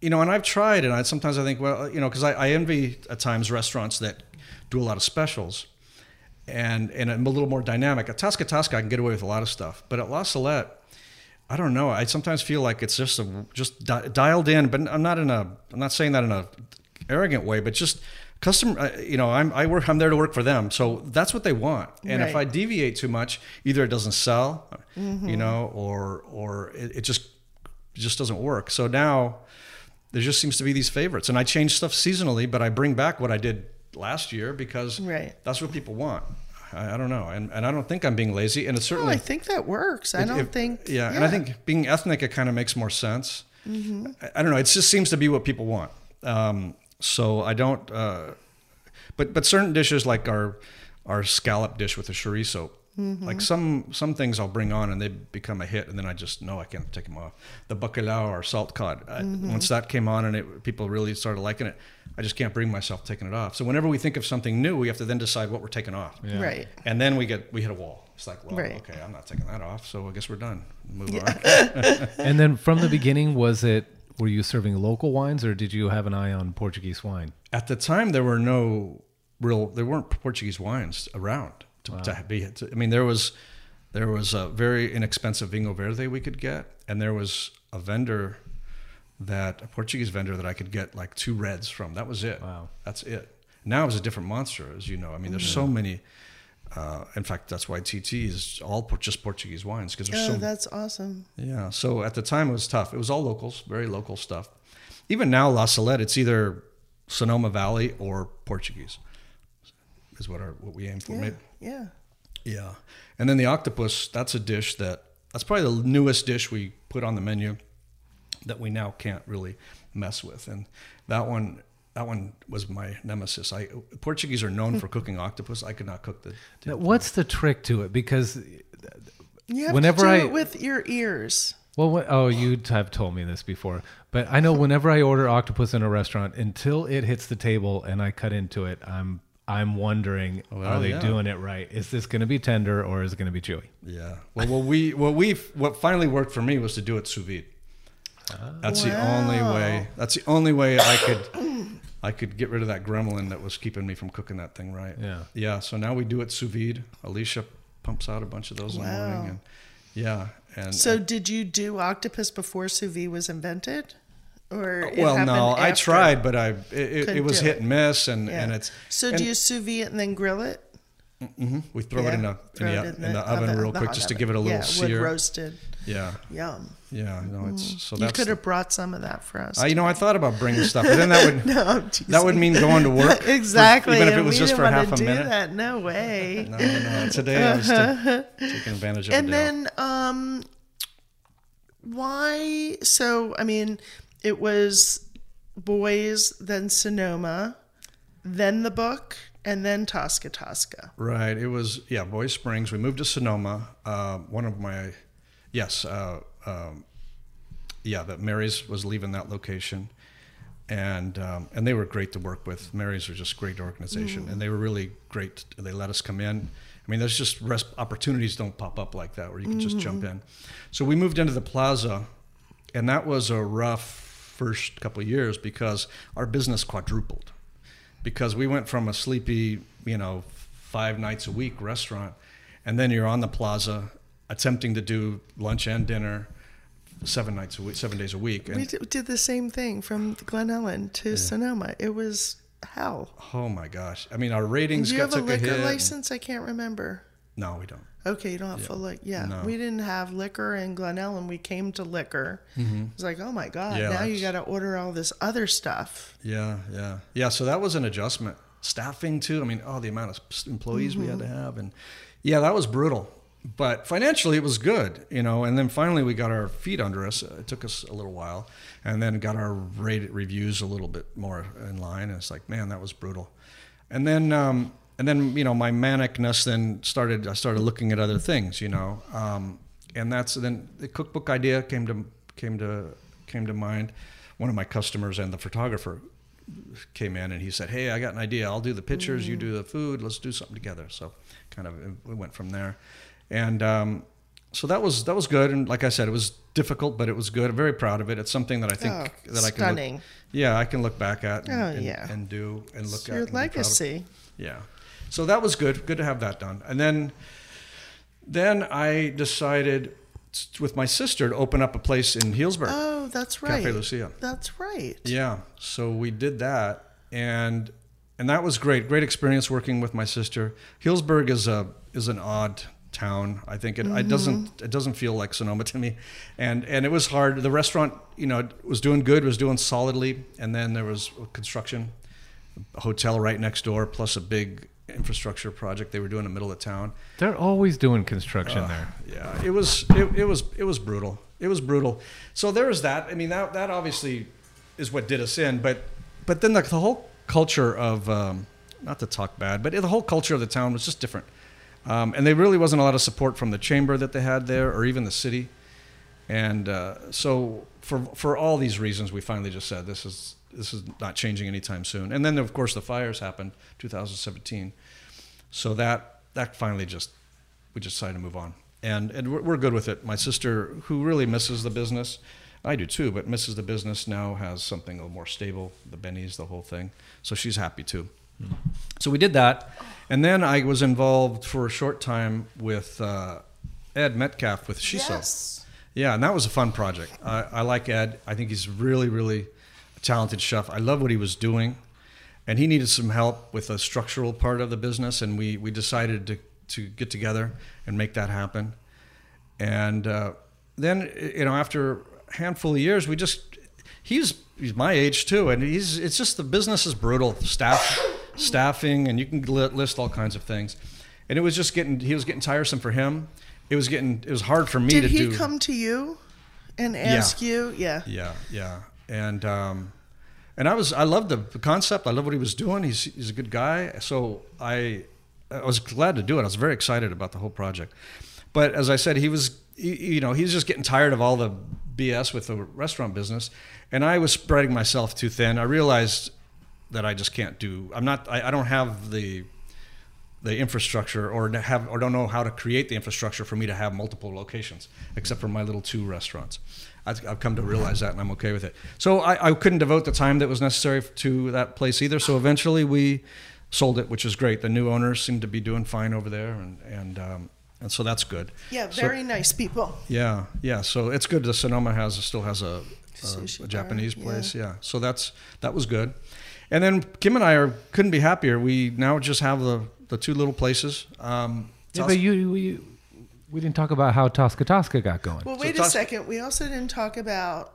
you know and i've tried and i sometimes i think well you know because I, I envy at times restaurants that do a lot of specials and and I'm a little more dynamic at tasca tasca i can get away with a lot of stuff but at la salette I don't know. I sometimes feel like it's just a, just di- dialed in, but I'm not in a. I'm not saying that in a arrogant way, but just customer. uh, You know, I'm I work. I'm there to work for them, so that's what they want. And if I deviate too much, either it doesn't sell, you know, or or it, it just it just doesn't work. So now there just seems to be these favorites, and I change stuff seasonally, but I bring back what I did last year because Right. that's what people want. I, I don't know, and and I don't think I'm being lazy, and it's certainly I think that works. I it- don't it- think. Yeah, and I think being ethnic, it kind of makes more sense. Mm-hmm. I, I don't know. It just seems to be what people want. Um, so I don't. Uh, but but certain dishes like our our scallop dish with the chorizo, Like some some things I'll bring on and they become a hit, and then I just no, I can't take them off. The bacalao or salt cod. I, once that came on and it, people really started liking it, I just can't bring myself taking it off. So whenever we think of something new, we have to then decide what we're taking off. Right. And then we get we hit a wall. It's like, well, Right. okay, I'm not taking that off, so I guess we're done. Move on. (laughs) And then from the beginning, was it were you serving local wines or did you have an eye on Portuguese wine? At the time, there were no real, there weren't Portuguese wines around to, to be. To, I mean, there was there was a very inexpensive vinho verde we could get, and there was a vendor that a Portuguese vendor that I could get like two reds from. That was it. Wow. That's it. Now it's a different monster, as you know. I mean, there's mm-hmm. so many. Uh, in fact, that's why TT is all just Portuguese wines because there's Oh, so that's awesome. yeah. So at the time it was tough. It was all locals, very local stuff. Even now, La Salette, it's either Sonoma Valley or Portuguese. Is what our what we aim for. Yeah. Maybe- Yeah. yeah. And then the octopus, that's a dish that that's probably the newest dish we put on the menu that we now can't really mess with. And that one that one was my nemesis. I Portuguese are known for cooking octopus. I could not cook the Now, what's the trick to it? Because You have Whenever to do I- it with your ears. Well, what, oh, you have told me this before, but I know whenever I order octopus in a restaurant, until it hits the table and I cut into it, I'm I'm wondering, Well, are they yeah. doing it right? Is this going to be tender or is it going to be chewy? Yeah. Well, what we what we what finally worked for me was to do it sous vide. That's the only way. That's the only way I could I could get rid of that gremlin that was keeping me from cooking that thing right. Yeah. Yeah. So now we do it sous vide. Alicia pumps out a bunch of those in the morning, and yeah. And So, did you do octopus before sous vide was invented, or it well, happened no, I tried, but I it, it, it was hit it. and miss, and Yeah. and it's So, and do you sous vide it and then grill it? Mm-hmm. We throw it Yeah, in the in the, it in the oven real the quick hot just to give it a little yeah, sear. Wood roasted. Yeah. Yum. Yeah. No, it's so You could have brought some of that for us. Uh, you know, I thought about bringing stuff, but then that would (laughs) no, that would mean going to work. (laughs) for- exactly. even if it was just for half a do minute. That. No way. (laughs) No, no. Today I was ta- taking advantage of and the then um why so i mean it was Boyes then sonoma then the book and then tasca tasca Right. It was yeah, Boyes Springs. We moved to Sonoma. Uh, one of my yes, uh, um, yeah, that Mary's was leaving that location, and um, and they were great to work with. Mary's was just great organization, and they were really great. They let us come in. I mean, there's just rest, opportunities don't pop up like that where you can just jump in. So we moved into the plaza, and that was a rough first couple of years because our business quadrupled because we went from a sleepy, you know, five nights a week restaurant, and then you're on the plaza attempting to do lunch and dinner seven nights a week, seven days a week. And we did the same thing from glen ellen to sonoma it was hell oh my gosh, I mean, our ratings do you got have a took a, liquor license i can't remember No, we don't. Okay, you don't have full liquor. Yeah, No. we didn't have liquor in Glen Ellen. We came to liquor. It was like, oh my god, Mm-hmm. Yeah, now you got to order all this other stuff. Yeah, yeah, yeah. So that was an adjustment. Staffing too. I mean, oh, the amount of employees we had Mm-hmm. to have, and yeah, that was brutal. But financially, it was good, you know. And then finally, we got our feet under us. It took us a little while, and then got our rated reviews a little bit more in line. And it's like, man, that was brutal. And then, um, and then, you know, my manicness then started. I started looking at other things, you know, um, and that's then the cookbook idea came to came to came to mind. One of my customers and the photographer came in and he said, "Hey, I got an idea. I'll do the pictures, you do the food. Let's do something together." So, kind of we went from there, and um, so that was that was good. And like I said, it was difficult, but it was good. I'm very proud of it. It's something that I think Oh, that I can stunning. look, yeah, I can look back at and, Oh, and, yeah. and do and look It's at your legacy. Yeah. So that was good. Good to have that done. And then then I decided with my sister to open up a place in Healdsburg. Oh, that's right. Cafe Lucia. That's right. Yeah. So we did that and and that was great. Great experience working with my sister. Healdsburg is a is an odd town. I think it, it doesn't it doesn't feel like Sonoma to me. And and it was hard. The restaurant, you know, was doing good, was doing solidly, and then there was construction, a hotel right next door plus a big infrastructure project they were doing in the middle of town. They're always doing construction there. Yeah, it was it, it was it was brutal. It was brutal. So there was that. I mean, that that obviously is what did us in. But but then the, the whole culture of um, not to talk bad, but the whole culture of the town was just different. Um, and there really wasn't a lot of support from the chamber that they had there, or even the city. And uh, so, for for all these reasons, we finally just said this is this is not changing anytime soon. And then, of course, the fires happened, 2017. So that that finally just we just decided to move on, and and we're, we're good with it. My sister, who really misses the business, I do too, but misses the business now, has something a little more stable, the Bennies, the whole thing. So she's happy too. So we did that, and then I was involved for a short time with uh, Ed Metcalf with Shiso. Yes. Yeah, and that was a fun project. I, I like Ed. I think he's really, really a talented chef. I love what he was doing, and he needed some help with a structural part of the business, and we we decided to to get together and make that happen. And uh, then, you know, after a handful of years, we just he's he's my age too, and he's it's just the business is brutal. Staff staffing, and you can list all kinds of things. And it was just getting he was getting tiresome for him. It was getting it was hard for me Did to he come to you and ask you? Yeah. Yeah, yeah, and um, and I was I loved the, concept. I love what he was doing. He's he's a good guy. So I I was glad to do it. I was very excited about the whole project. But as I said, he was you know he was just getting tired of all the BS with the restaurant business, and I was spreading myself too thin. I realized that I just can't do. I'm not. I, I don't have the the infrastructure or have or don't know how to create the infrastructure for me to have multiple locations except for my little two restaurants I've, I've come to realize that and i'm okay with it so I, I couldn't devote the time that was necessary to that place either so eventually we sold it which is great the new owners seem to be doing fine over there and and um, and so that's good Yeah, So- very nice people. yeah, yeah. So it's good. The Sonoma has still has a, a, a Japanese yeah. place. Yeah. So that's that was good. And then Kim and I are couldn't be happier. We now just have the the two little places. Um, Yeah, but you, you we didn't talk about how Tasca Tasca got going. Well, So wait a second. We also didn't talk about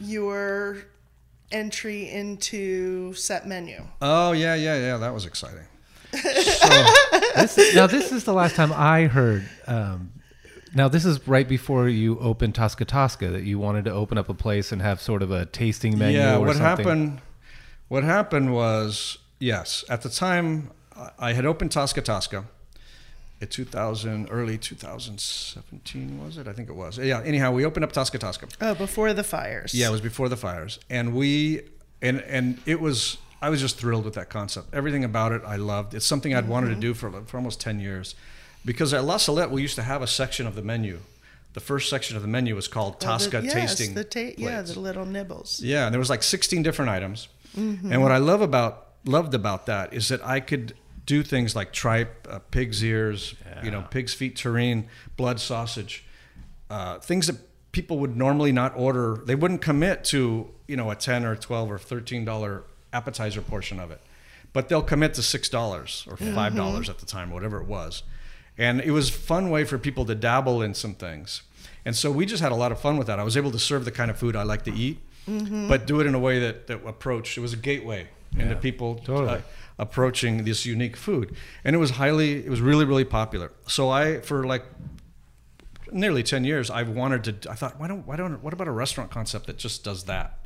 your entry into set menu. oh yeah, yeah, yeah. That was exciting. This- now this is the last time I heard. Um, now this is right before you opened Tasca Tasca that you wanted to open up a place and have sort of a tasting menu. yeah. or What something. happened? What happened was yes. At the time, I- had opened Tasca Tasca. In 2000, early 2017 was it? I think it was. Yeah. Anyhow, we opened up Tasca Tasca. Oh, before the fires. Yeah, it was before the fires, and we and and it was. I was just thrilled with that concept. Everything about it, I loved. It's something I'd wanted to mm-hmm. do for for almost ten years, because at La Salette we used to have a section of the menu. The first section of the menu was called Well, the- Tasca yes, Tasting. The ta- yeah, Plates. the little nibbles. Yeah, and there was like 16 different items. And what I love about loved about that is that I could do things like tripe, uh, pig's ears, you know, pig's feet terrine, blood sausage, uh, things that people would normally not order. They wouldn't commit to you know a 10 or 12 or 13 dollar appetizer portion of it, but they'll commit to six dollars or 5 dollars at the time, whatever it was. And it was a fun way for people to dabble in some things. And so we just had a lot of fun with that. I was able to serve the kind of food I like to eat, but do it in a way that, that approached, it was a gateway into people totally. uh, approaching this unique food. And it was highly, it was really, really popular. So I, for like nearly 10 years, I've wanted to, I thought, why don't, why don't, what about a restaurant concept that just does that?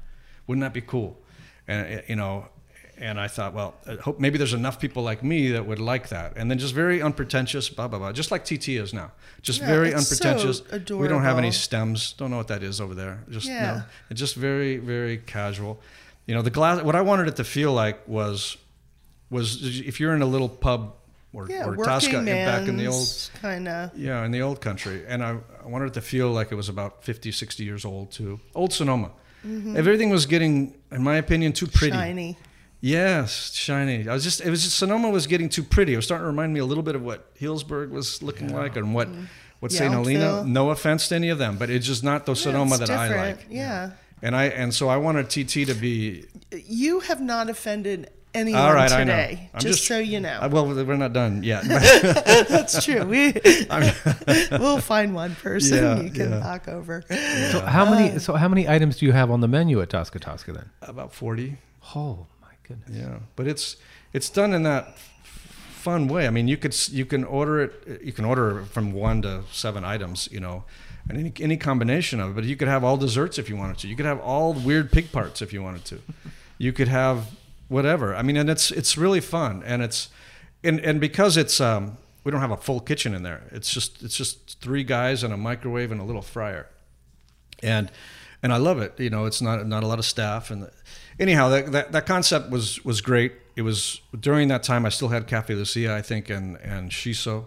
Wouldn't that be cool? And, uh, you know, and I thought, well, I hope maybe there's enough people like me that would like that. And then just very unpretentious, blah, blah, blah. Just like TT is now. Just Yeah, very it's so unpretentious. we don't have any stems. Don't know what that is over there. Just, Yeah. no. Just very, very casual. You know, the glass, what I wanted it to feel like was, was if you're in a little pub or, Yeah, or Tasca back in the old, kind of. yeah, in the old country. And I, I wanted it to feel like it was about 50, 60 years old too. Old Sonoma. Everything was getting, in my opinion, too pretty. Mm-hmm. Shiny. Yes, shiny. I was just, it was just, Sonoma was getting too pretty. It was starting to remind me a little bit of what Healdsburg was looking like and what, what St. Helena. No offense to any of them, but it's just not the Yeah, Sonoma it's that I like. Yeah. And I, and so I wanted TT to be, You have not offended anyone all right, I know. today. I'm just, so you know. Uh, well, we're not done yet. (laughs) (laughs) That's true. We, (laughs) we'll find one person Yeah, you can yeah. knock over. So how many? So how many items do you have on the menu at Tasca Tasca then? about 40. Oh my goodness! Yeah, but it's it's done in that fun way. I mean, you could you can order it. You can order from one to seven items. You know, and any any combination of it. But you could have all desserts if you wanted to. You could have all weird pig parts if you wanted to. You could have whatever. I mean, and it's it's really fun, and it's and and because it's um we don't have a full kitchen in there. It's just it's just three guys and a microwave and a little fryer, and and I love it. You know, it's not not a lot of staff and anyhow that that, that concept was was great. It was during that time I still had Cafe Lucia I think and and Shiso.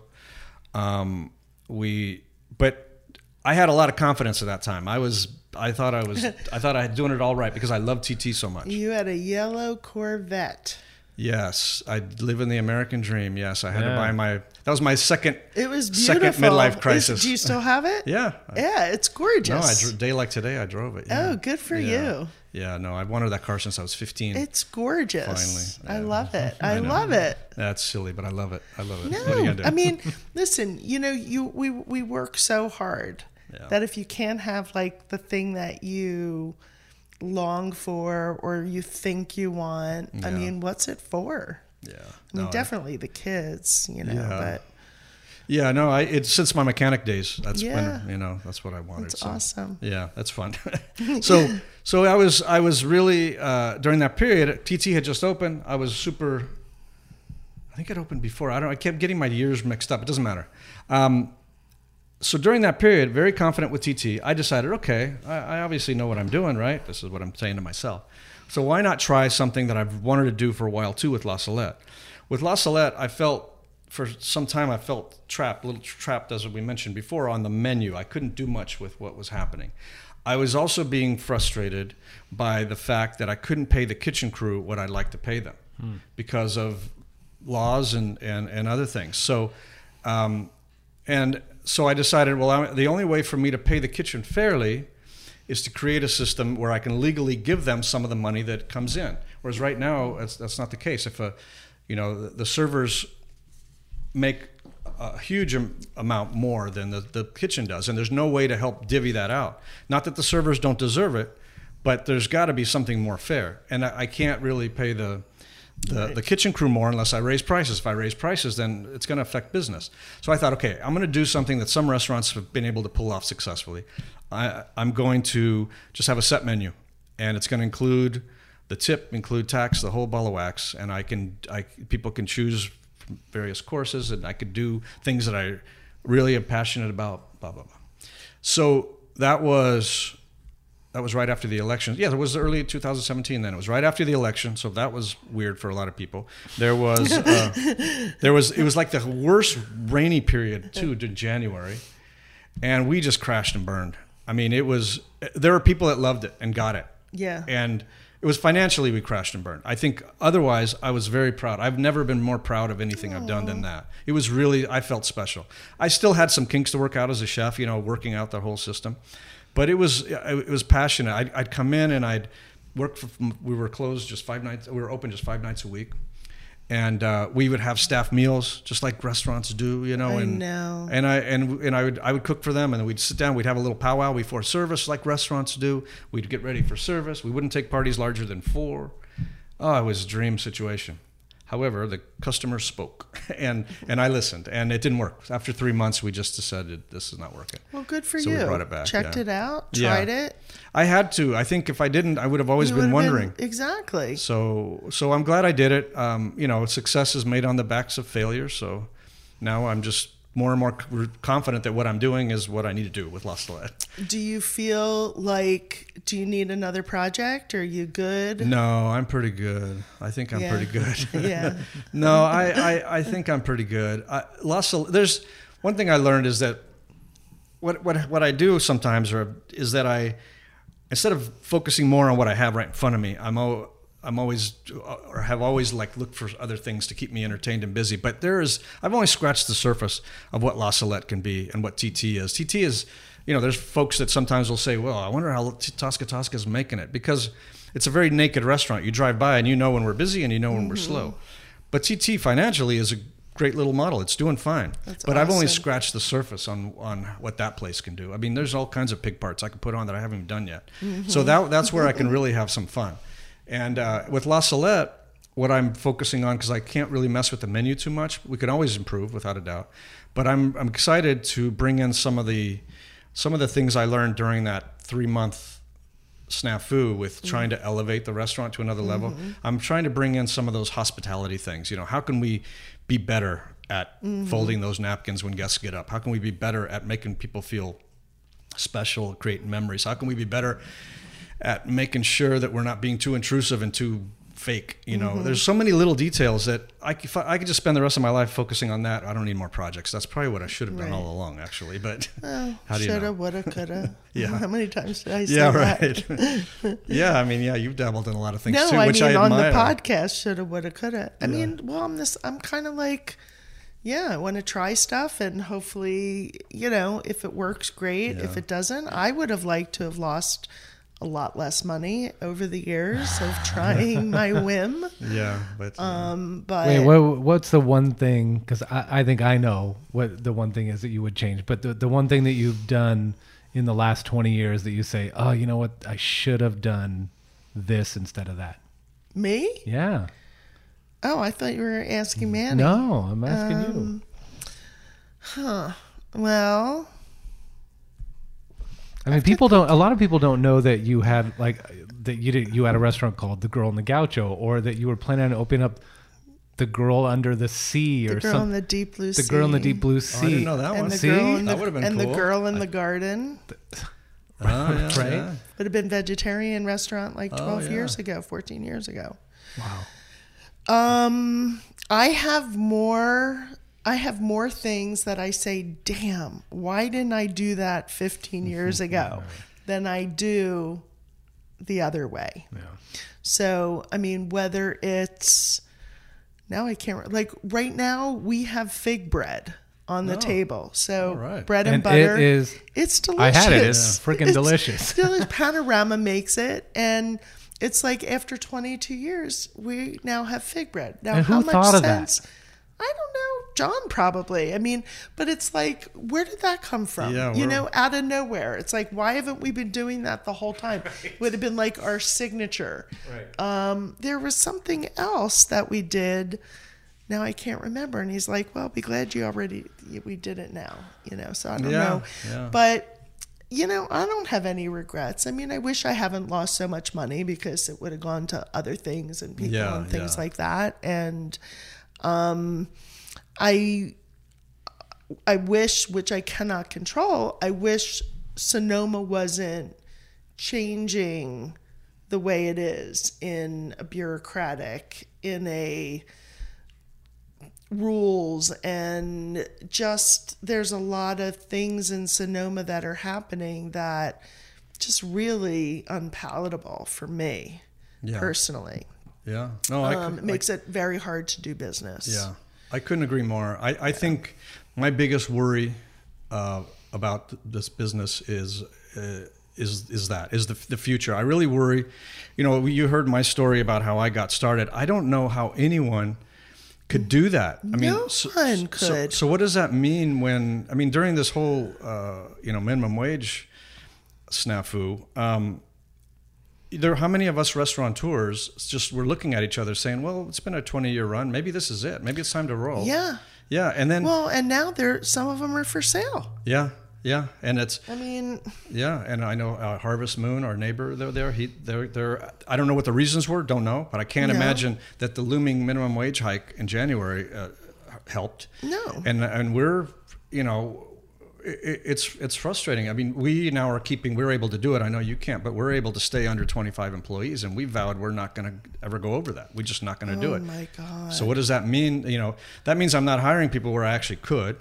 Um, we but I had a lot of confidence at that time. I was I thought I was (laughs) I thought I had doing it all right because I love TT so much. You had a yellow Corvette. Yes, I live in the American dream. Yes, I had to buy my. That was my second. It was beautiful. Second beautiful. midlife Is- crisis. do you still have it? Yeah. Yeah, it's gorgeous. No, I gorgeous. day like today, I drove it. Oh, yeah. Oh, good for Yeah. you. Yeah, no, I've wanted that car since I was 15. It's gorgeous. Finally, I love it. (laughs) I, know. love it. That's silly, but I love it. I love it. No, what are you gonna do? I mean, (laughs) listen. You know, you we we work so hard Yeah. that if you can't have like the thing that you long for or you think you want, I mean, what's it for? yeah, I mean, no, I- definitely the kids, you know. Yeah. But yeah, no, I it's since my mechanic days. That's Yeah. when you know that's what I wanted. it's so. awesome. Yeah, that's fun. (laughs) (laughs) so so I was I was really uh, during that period. TT had just opened. I was super. I think it opened before. I don't. I kept getting my years mixed up. It doesn't matter. Um, so during that period, very confident with TT, I decided, okay, I, I obviously know what I'm doing, right? This is what I'm saying to myself. So why not try something that I've wanted to do for a while too with La Salette? With La Salette, I felt for some time I felt trapped, a little trapped as we mentioned before on the menu. I couldn't do much with what was happening. I was also being frustrated by the fact that I couldn't pay the kitchen crew what I'd like to pay them because of laws and, and, and other things. So, um, and so I decided, well, I, the only way for me to pay the kitchen fairly is to create a system where I can legally give them some of the money that comes in. Whereas right now, that's, that's not the case. If a, you know, the, the servers make a huge am- amount more than the, the kitchen does, and there's no way to help divvy that out. Not that the servers don't deserve it, but there's got to be something more fair. And I, I can't really pay the the, the kitchen crew more unless I raise prices. If I raise prices, then it's going to affect business. So I thought, okay, I'm going to do something that some restaurants have been able to pull off successfully. I, I'm going to just have a set menu, and it's going to include the tip, include tax, the whole ball of wax, and I can, I people can choose various courses, and I could do things that I really am passionate about. Blah blah blah. So that was that was right after the election. Yeah, it was early 2017. Then it was right after the election, so that was weird for a lot of people. There was uh, (laughs) there was it was like the worst rainy period too in January, and we just crashed and burned. I mean, it was there were people that loved it and got it. Yeah. and it was financially we crashed and burned. I think otherwise I was very proud. I've never been more proud of anything I've done than that. It was really I felt special. I still had some kinks to work out as a chef, you know, working out the whole system, but it was it was passionate. I'd, I'd come in and I'd work. For, we were closed just five nights. We were open just five nights a week. And uh, we would have staff meals, just like restaurants do, you know. I and know. and I and and I would I would cook for them, and then we'd sit down. We'd have a little powwow before service, like restaurants do. We'd get ready for service. We wouldn't take parties larger than four. Oh, it was a dream situation. However, the customer spoke, (laughs) and and I listened, and it didn't work. After three months, we just decided this is not working. Well, good for you. So we brought it back, Checked yeah. it out. Yeah. Tried it. I had to. I think if I didn't, I would have always You been wondering. exactly. So so I'm glad I did it. Um, you know, success is made on the backs of failure. So now I'm just more and more confident that what I'm doing is what I need to do with La Salette. Do you feel like do you need another project? Are you good? No, I'm pretty good. I think I'm Yeah. pretty good. (laughs) (laughs) Yeah. no, I, I, I think I'm pretty good. I, Sal- there's one thing I learned is that what what what I do sometimes are, is that I instead of focusing more on what I have right in front of me, I'm I'm always uh, or have always like looked for other things to keep me entertained and busy. But there is I've only scratched the surface of what La Salette can be and what TT is. TT is you know there's folks that sometimes will say, well, I wonder how Tasca Tasca is making it because it's a very naked restaurant. You drive by and you know when we're busy and you know when we're mm-hmm. slow. But TT financially is a great little model. It's doing fine. That's but I've only scratched the surface on on what that place can do. I mean, there's all kinds of pig parts I could put on that I haven't even done yet. Mm-hmm. So that that's where I can (laughs) really have some fun. And uh, with La Salette, what I'm focusing on because I can't really mess with the menu too much. We can always improve without a doubt. But I'm I'm excited to bring in some of the some of the things I learned during that three month snafu with mm. trying to elevate the restaurant to another level. Mm-hmm. I'm trying to bring in some of those hospitality things. You know, how can we be better at mm-hmm. folding those napkins when guests get up? How can we be better at making people feel special, creating memories? How can we be better at making sure that we're not being too intrusive and too fake? You know, mm-hmm. there's so many little details that I could, I could just spend the rest of my life focusing on that. I don't need more projects. That's probably what I should have done Right. all along, actually. But (laughs) Oh, How do you shoulda, know? woulda, coulda. (laughs) Yeah. How many times did I say yeah, that? right. (laughs) yeah, I mean, yeah, you've dabbled in a lot of things No, too, I which mean I on the podcast, shoulda, woulda, coulda. I mean, well, I'm this. I'm kind of like, yeah, I want to try stuff, and hopefully, you know, if it works, great. If it doesn't, I would have liked to have lost a lot less money over the years of (laughs) trying my whim. Yeah, but Um, but Wait, what, what's the one thing? Because I, I think I know what the one thing is that you would change. But the, the one thing that you've done in the last 20 years that you say, oh, you know what? I should have done this instead of that. me? Yeah. Oh, I thought you were asking Manny. No, I'm asking Um, you. Huh. Well, you. I mean, people don't. A lot of people don't know that you had like that you did. You had a restaurant called The Girl in the Gaucho, or that you were planning on opening up the Girl Under the Sea, the or girl in the deep blue The sea. Girl in the Deep Blue Sea. Oh, I didn't know that and one. the See? the, That would've been and cool. the girl in the garden (laughs) Oh, yeah, Right? yeah. would have been vegetarian restaurant like 12 yeah. years ago 14 years ago Wow. um i have more i have more things that i say damn why didn't i do that 15 (laughs) years ago than i do the other way Yeah. so i mean whether it's now i can't re- like right now we have fig bread on the oh. table so All right. bread and, And butter it is. it's delicious. I delicious. had it. It's freaking It's delicious. delicious. (laughs) Panorama makes it, and it's like after 22 years, we now have fig bread. Now, And who how much thought of that? I don't know. John probably. I mean, but it's like, where did that come from? Yeah, you know, out of nowhere. It's like, why haven't we been doing that the whole time? (laughs) It would have been like our signature. Right. Um, there was something else that we did. Now I can't remember. And he's like, "Well, be glad you already we did it now." You know, so I don't Yeah, know. yeah. But you know, I don't have any regrets. I mean, I wish I haven't lost so much money because it would have gone to other things and people and things like that. And um, I I wish, which I cannot control, I wish Sonoma wasn't changing the way it is in a bureaucratic, in a rules and just there's a lot of things in Sonoma that are happening that just really unpalatable for me Yeah. personally. Yeah. No, I, Um, could- it makes it very hard to do business. Yeah, I couldn't agree more. I, I think my biggest worry uh, about this business is uh, is is that is the the future. I really worry. You know, you heard my story about how I got started. I don't know how anyone could do that. I mean, No so, one so- could. So, what does that mean when? I mean, during this whole uh, you know minimum wage snafu. Um, there how many of us restaurateurs just were looking at each other saying well it's been a 20 year run maybe this is it maybe it's time to roll Yeah. yeah and then Well, and now there some of them are for sale. yeah yeah and it's I mean, yeah and i know uh, harvest moon our neighbor they're there he they're they're i don't know what the reasons were don't know but i can't No. imagine that the looming minimum wage hike in january uh, helped No. and and we're you know it's it's frustrating. I mean, we now are keeping. We're able to do it. I know you can't, but we're able to stay under 25 employees, and we vowed we're not going to ever go over that. We're just not going to do oh it. oh my god. So what does that mean? You know, that means I'm not hiring people where I actually could.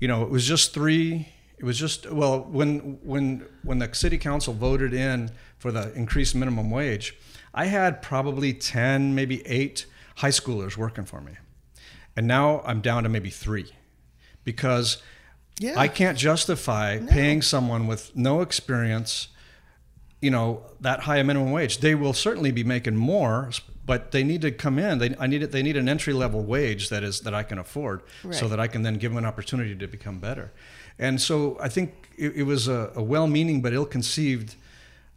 You know, it was just three. It was just well, when when when the city council voted in for the increased minimum wage, I had probably ten, maybe eight high schoolers working for me, and now I'm down to maybe three, because Yeah. I can't justify paying someone with no experience you know that high a minimum wage. They will certainly be making more but they need to come in. They i need it they need an entry level wage that is that i can afford so that i can then give them an opportunity to become better. And so i think it, it was a, a well-meaning but ill-conceived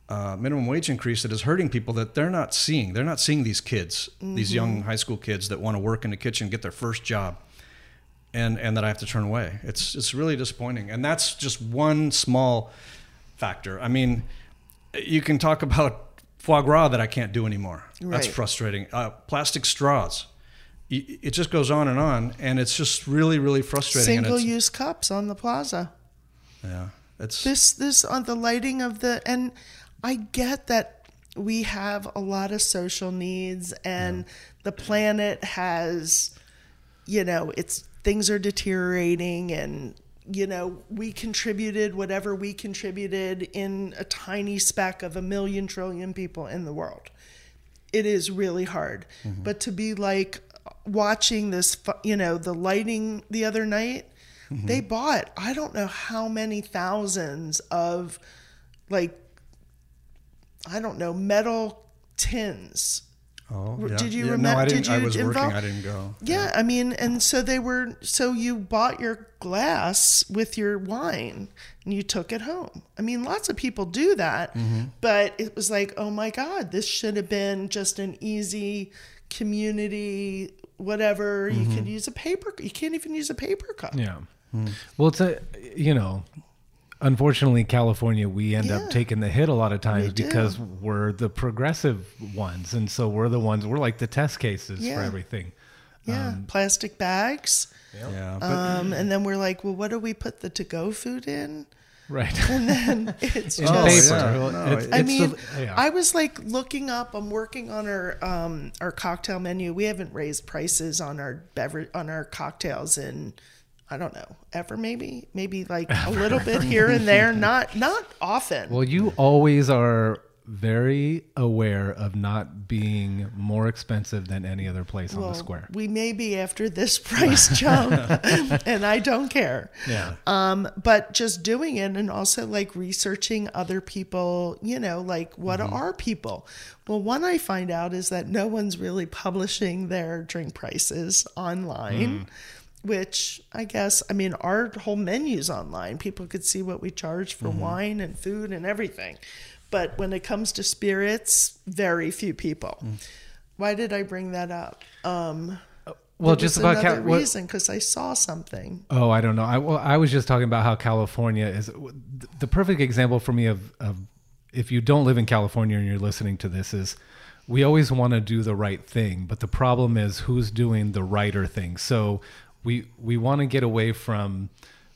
uh, minimum wage increase that is hurting people that they're not seeing. They're not seeing these kids these young high school kids that want to work in the kitchen get their first job and and that I have to turn away. It's it's really disappointing, and that's just one small factor. I mean, you can talk about foie gras that I can't do anymore. That's frustrating. Uh, plastic straws. it just goes on and on, and it's just really, really frustrating. and Single it's, use cups on the plaza. yeah, it's This this on the lighting of the and I get that we have a lot of social needs and the planet has you know, it's things are deteriorating and you know, we contributed whatever we contributed in a tiny speck of a million trillion people in the world. It is really hard. Mm-hmm. But to be like watching this you know, the lighting the other night, mm-hmm. they bought, I don't know how many thousands of like, I don't know, metal tins. Oh, yeah. did you yeah, remem- No, I didn't. did I you was working. involve- I didn't go. Yeah, I mean, and so they were, so you bought your glass with your wine and you took it home. I mean, lots of people do that, mm-hmm. but it was like, oh my God, this should have been just an easy community, whatever. You mm-hmm. could use a paper, you can't even use a paper cup. Yeah. Hmm. Well, it's a, you know, unfortunately, California, we end Yeah. up taking the hit a lot of times We do. because we're the progressive ones. And so we're the ones, we're like the test cases for everything. Yeah, plastic bags. Yeah, but Um, and then we're like, well, what do we put the to go food in? Right. (laughs) And then (laughs) it's In just. Oh, paper. yeah. Well, No, it's- it- I it's mean, the- yeah. I was like looking up. I'm working on our um, our cocktail menu. We haven't raised prices on our beverage on our cocktails in I don't know ever maybe maybe like a (laughs) little bit here and there. Not not often. Well, you always are very aware of not being more expensive than any other place on the square. We may be after this (laughs) price jump, (laughs) and I don't care. Yeah. Um, but just doing it and also like researching other people, you know, like what Mm-hmm. are people? Well, one I find out is that no one's really publishing their drink prices online. Mm. Which I guess, I mean, our whole menu's online. People could see what we charge for Mm-hmm. wine and food and everything. But when it comes to spirits, very few people. Mm. Why did I bring that up? Um, Well, just about another Cal- reason because I saw something. Oh, I don't know. I well, I was just talking about how California is the perfect example for me of of if you don't live in California and you're listening to this is we always want to do the right thing, but the problem is who's doing the righter thing. So we we want to get away from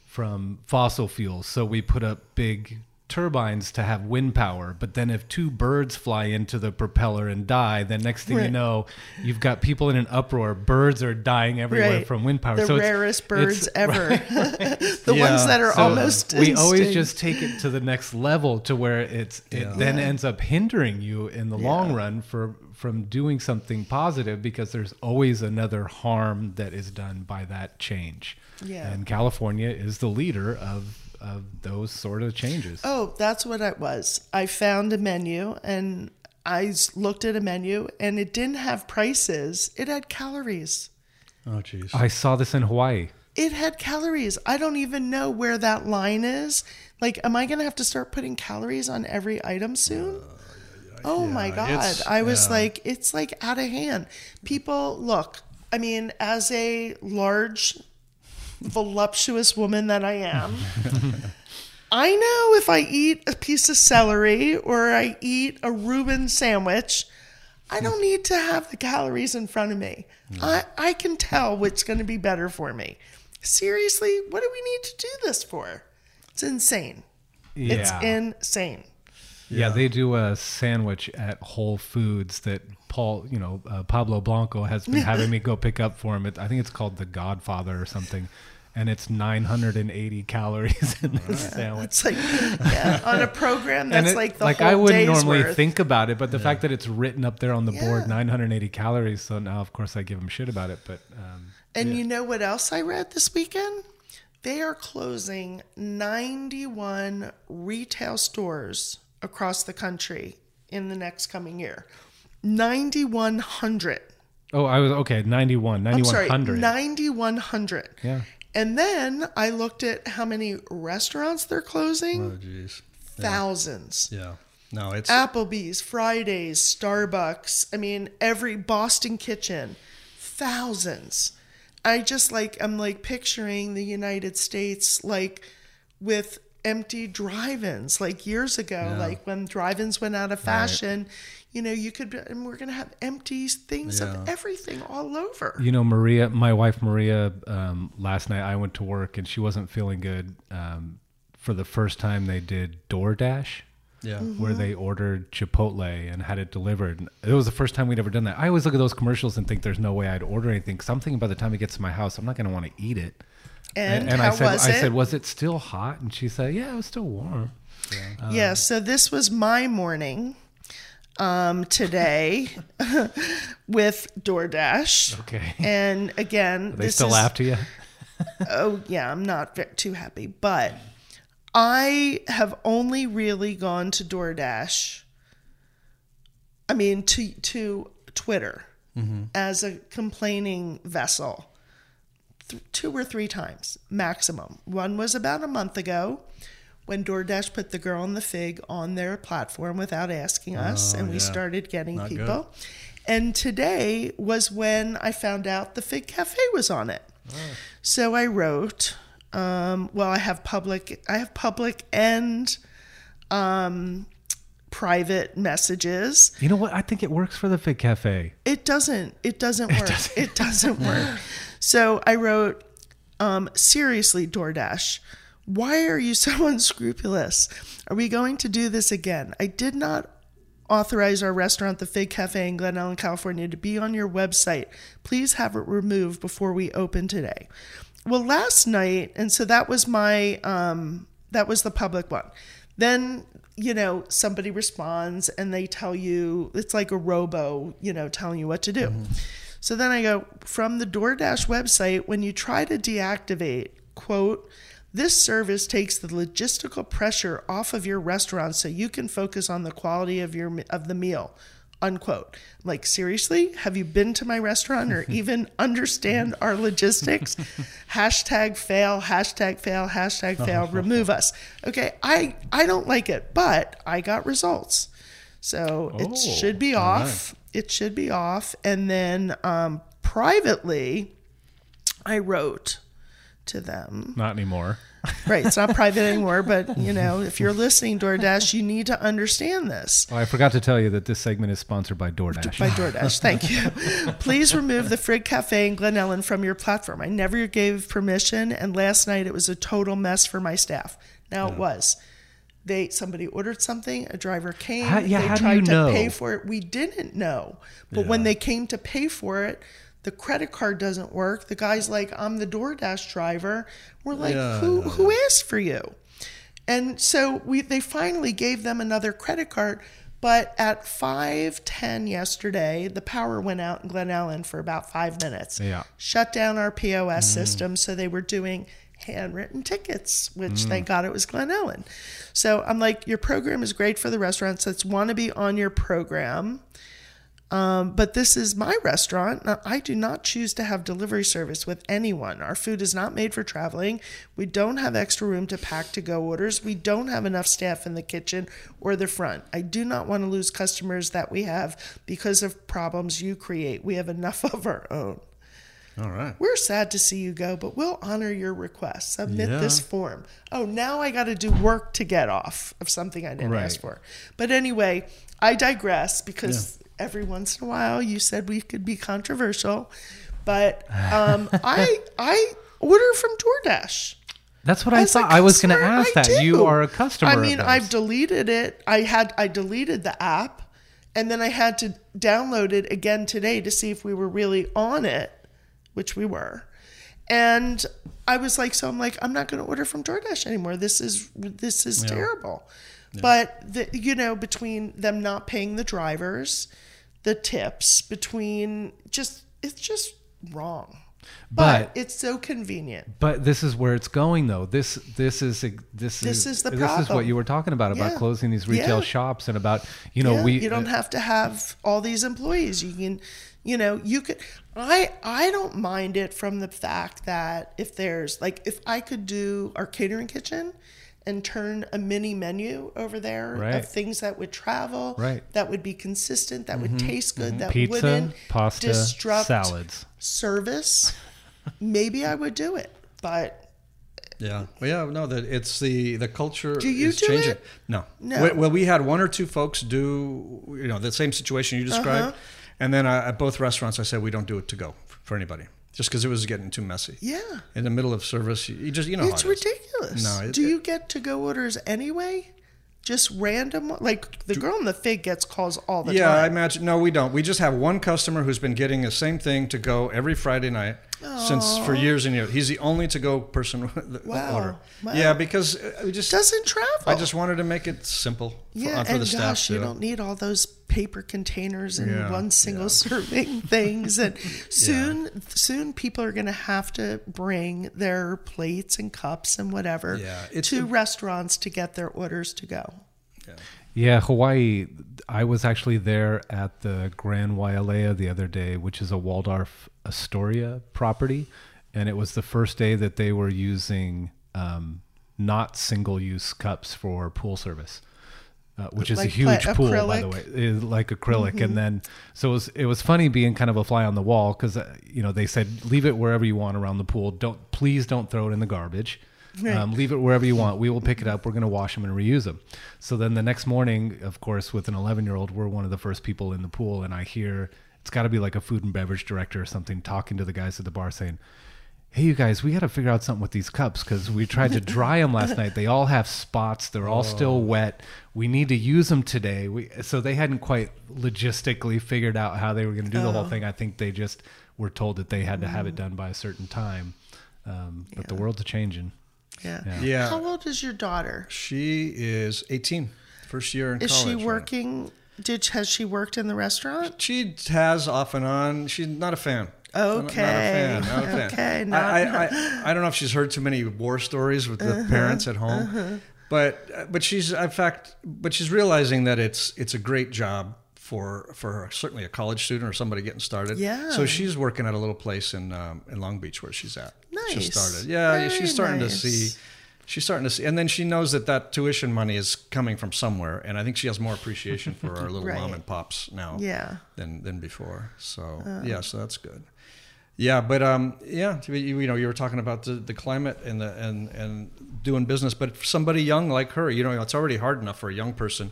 from fossil fuels. So we put up big turbines to have wind power, but then if two birds fly into the propeller and die, then next thing you know, you've got people in an uproar. Birds are dying everywhere Right. from wind power. The so it's- rarest birds it's- (laughs) ever. (laughs) the Yeah. ones that are so almost. we always just take it to the next level to where it's it then ends up hindering you in the long run for from doing something positive because there's always another harm that is done by that change. Yeah. And California is the leader of of those sort of changes. Oh, that's what it was. I found a menu and I looked at a menu and it didn't have prices. It had calories. oh, jeez. I saw this in Hawaii. It had calories. I don't even know where that line is. Like, am I going to have to start putting calories on every item soon? Uh, oh my God. I was yeah. like, it's like out of hand. People, look, I mean, as a large, voluptuous woman that I am, (laughs) I know if I eat a piece of celery or I eat a Reuben sandwich, I don't need to have the calories in front of me. I, I can tell what's going to be better for me. Seriously, what do we need to do this for? It's insane. It's insane. Yeah, they do a sandwich at Whole Foods that Paul, you know, uh, Pablo Blanco has been (laughs) having me go pick up for him. It, I think it's called the Godfather or something, and it's 980 calories in this sandwich. It's like yeah, on a program (laughs) that's it- like the like whole I wouldn't day's normally worth. think about it, but the fact that it's written up there on the board, 980 calories. So now, of course, I give him shit about it. But um, And you know what else I read this weekend? They are closing 91 retail stores across the country in the next coming year. 9,100. oh, I was okay. 91, I'm 9100. 9,100. Yeah. And then I looked at how many restaurants they're closing. oh, jeez. Thousands. Yeah. No, it's Applebee's, Fridays, Starbucks. I mean, every Boston Kitchen, thousands. I just like I'm like picturing the United States like with empty drive-ins like years ago, like when drive-ins went out of fashion. You know, you could, and we're gonna have empty things Yeah. of everything all over. You know, Maria, my wife Maria, um, last night I went to work and she wasn't feeling good. Um, for the first time, they did DoorDash, Yeah. where they ordered Chipotle and had it delivered. And It was the first time we'd ever done that. I always look at those commercials and think there's no way I'd order anything. Because I'm thinking by the time it gets to my house, I'm not going to want to eat it. And, I how said, was I it? said, was it still hot? And she said, yeah, it was still warm. yeah, so this was my morning um, today (laughs) with DoorDash. Okay. And again, They this still is, laugh to you. (laughs) oh yeah, I'm not too happy, but I have only really gone to DoorDash. I mean, to to Twitter as a complaining vessel, th- two or three times maximum. One was about a month ago. When DoorDash put the girl and the fig on their platform without asking us, and we yeah. started getting Not good. people. And today was when I found out the Fig Cafe was on it. So I wrote, um, well, I have public, I have public and um, private messages. You know what? I think it works for the Fig Cafe. It doesn't. It doesn't work. It doesn't, work. (laughs) So I wrote, um, seriously, DoorDash, why are you (laughs) so unscrupulous? Are we going to do this again? I did not authorize our restaurant, the Fig Cafe in Glen Ellen, California, to be on your website. Please have it removed before we open today. Well, last night, and so that was my um, that was the public one. Then you know somebody responds and they tell you it's like a robo, you know, telling you what to do. So then I go from the DoorDash website when you try to deactivate quote this service takes the logistical pressure off of your restaurant so you can focus on the quality of your of the meal. Unquote. Like, seriously? Have you been to my restaurant or (laughs) even understand our logistics? hashtag fail, hashtag fail, hashtag fail, (laughs) remove us. Okay, I, I don't like it, but I got results. So it oh, should be off. It should be off. And then um, privately, I wrote to them. Not anymore. (laughs) Right, it's not private anymore, but you know, if you're listening, DoorDash, you need to understand this. Oh, I forgot to tell you that this segment is sponsored by DoorDash. By DoorDash, thank you. Please remove the Fig Cafe in Glen Ellen from your platform. I never gave permission, and last night it was a total mess for my staff. Now it was. They somebody ordered something, a driver came, How- yeah, they how do tried you to know? pay for it. We didn't know. But when they came to pay for it, the credit card doesn't work. The guy's like, I'm the DoorDash driver. We're like, Yeah, who who asked for you? And so we they finally gave them another credit card. But at five ten yesterday, the power went out in Glen Ellen for about five minutes. Yeah. Shut down our POS mm. system. So they were doing handwritten tickets, which thank God it was Glen Ellen. So I'm like, your program is great for the restaurants that want to be on your program. Um, but this is my restaurant. Now, I do not choose to have delivery service with anyone. Our food is not made for traveling. We don't have extra room to pack to go orders. We don't have enough staff in the kitchen or the front. I do not want to lose customers that we have because of problems you create. We have enough (laughs) of our own. All right. We're sad to see you go, but we'll honor your request. Submit Yeah. this form. Oh, now I got to do work to get off of something I didn't Right. ask for. But anyway, I digress because every once in a while you said we could be controversial, but um, (laughs) I I order from DoorDash. That's what I As a thought. I was going to ask I that. do. You are a customer. I mean. I've deleted it. I had I deleted the app, and then I had to download it again today to see if we were really on it, which we were. And I was like, so I'm like, I'm not going to order from DoorDash anymore. This is this is terrible. But the, you know, between them not paying the drivers, the tips, between just it's just wrong. But, But- it's so convenient. But this is where it's going, though. This this is this This is is the problem. this is what you were talking about about Yeah. closing these retail Yeah. shops and about you know yeah, we you don't uh, have to have all these employees. You can, you know, you could. I I don't mind it from the fact that if there's like if I could do our catering kitchen and turn a mini menu over there Right. of things that would travel, Right. that would be consistent, that would taste good, that pizza, wouldn't pasta, disrupt salads. service, maybe I would do it. But Yeah, well, yeah, no, that it's the the culture Do you is do changing. it? No, No. We- Well, we had one or two folks do, you know, the same situation you described, Uh-huh. And then I, at both restaurants, I said we don't do it to go for anybody, just because it was getting too messy. Yeah. In the middle of service, you, just you know it's it ridiculous. No, it- Do you get to go orders anyway? Just random? Like the girl in the fig gets calls all the time. yeah, I imagine. No, we don't. We just have one customer who's been getting the same thing to go every Friday night since for years and years. He's the only to go person (laughs) that Wow. order. Wow. Yeah, because uh, we just Doesn't travel. I just wanted to make it simple for, yeah, uh, for and the staff. gosh, you don't need all those paper containers and Yeah, one single yeah. (laughs) serving things. And (laughs) soon, soon people are going to have to bring their plates and cups and whatever Yeah, it's- to restaurants to get their orders to go. Yeah, Hawaii. I was actually there at the Grand Wailea the other day, which is a Waldorf Astoria property, and it was the first day that they were using um, not single-use cups for pool service. Uh, which is Like a huge pool, by the way, acrylic? It- like acrylic. And then, so it was it was funny being kind of a fly on the wall because uh, you know they said leave it wherever you want around the pool. Don't please don't throw it in the garbage. Um, leave it wherever you want. We will pick it up. We're going to wash them and reuse them. So then the next morning, of course, with an 11 year old, we're one of the first people in the pool, and I hear it's got to be like a food and beverage director or something talking to the guys at the bar saying, "Hey, you guys, we got to figure out something with these cups because we tried to dry them last night. They all have spots. They're all still wet. We need to use them today. We so they hadn't quite logistically figured out how they were going to do the whole thing. I think they just were told that they had to have it done by a certain time. Um, but the world's changing. Yeah. Yeah. Yeah. How old is your daughter? She is 18, first year in college. Is college. she right? Did has she worked in the restaurant? She has off and on. She's not a fan. Not- Not, a fan. Not a fan. Okay, I, not- I, I, I don't know if she's heard too many war stories with the Uh-huh, parents at home, but but she's in fact but she's realizing that it's it's a great job for for certainly a college student or somebody getting started. Yeah. So she's working at a little place in um, in Long Beach where she's at. Nice. She started. Yeah, Very she's starting nice. to see. She's starting to see, and then she knows that that tuition money is coming from somewhere, and I think she has more appreciation for our (laughs) little Right. mom and pops now Yeah. than than before. So Uh. yeah, so that's good. Yeah, but um, yeah, you, you know, you were talking about the, the climate and the and and doing business, but somebody young like her, you know, it's already hard enough for a young person,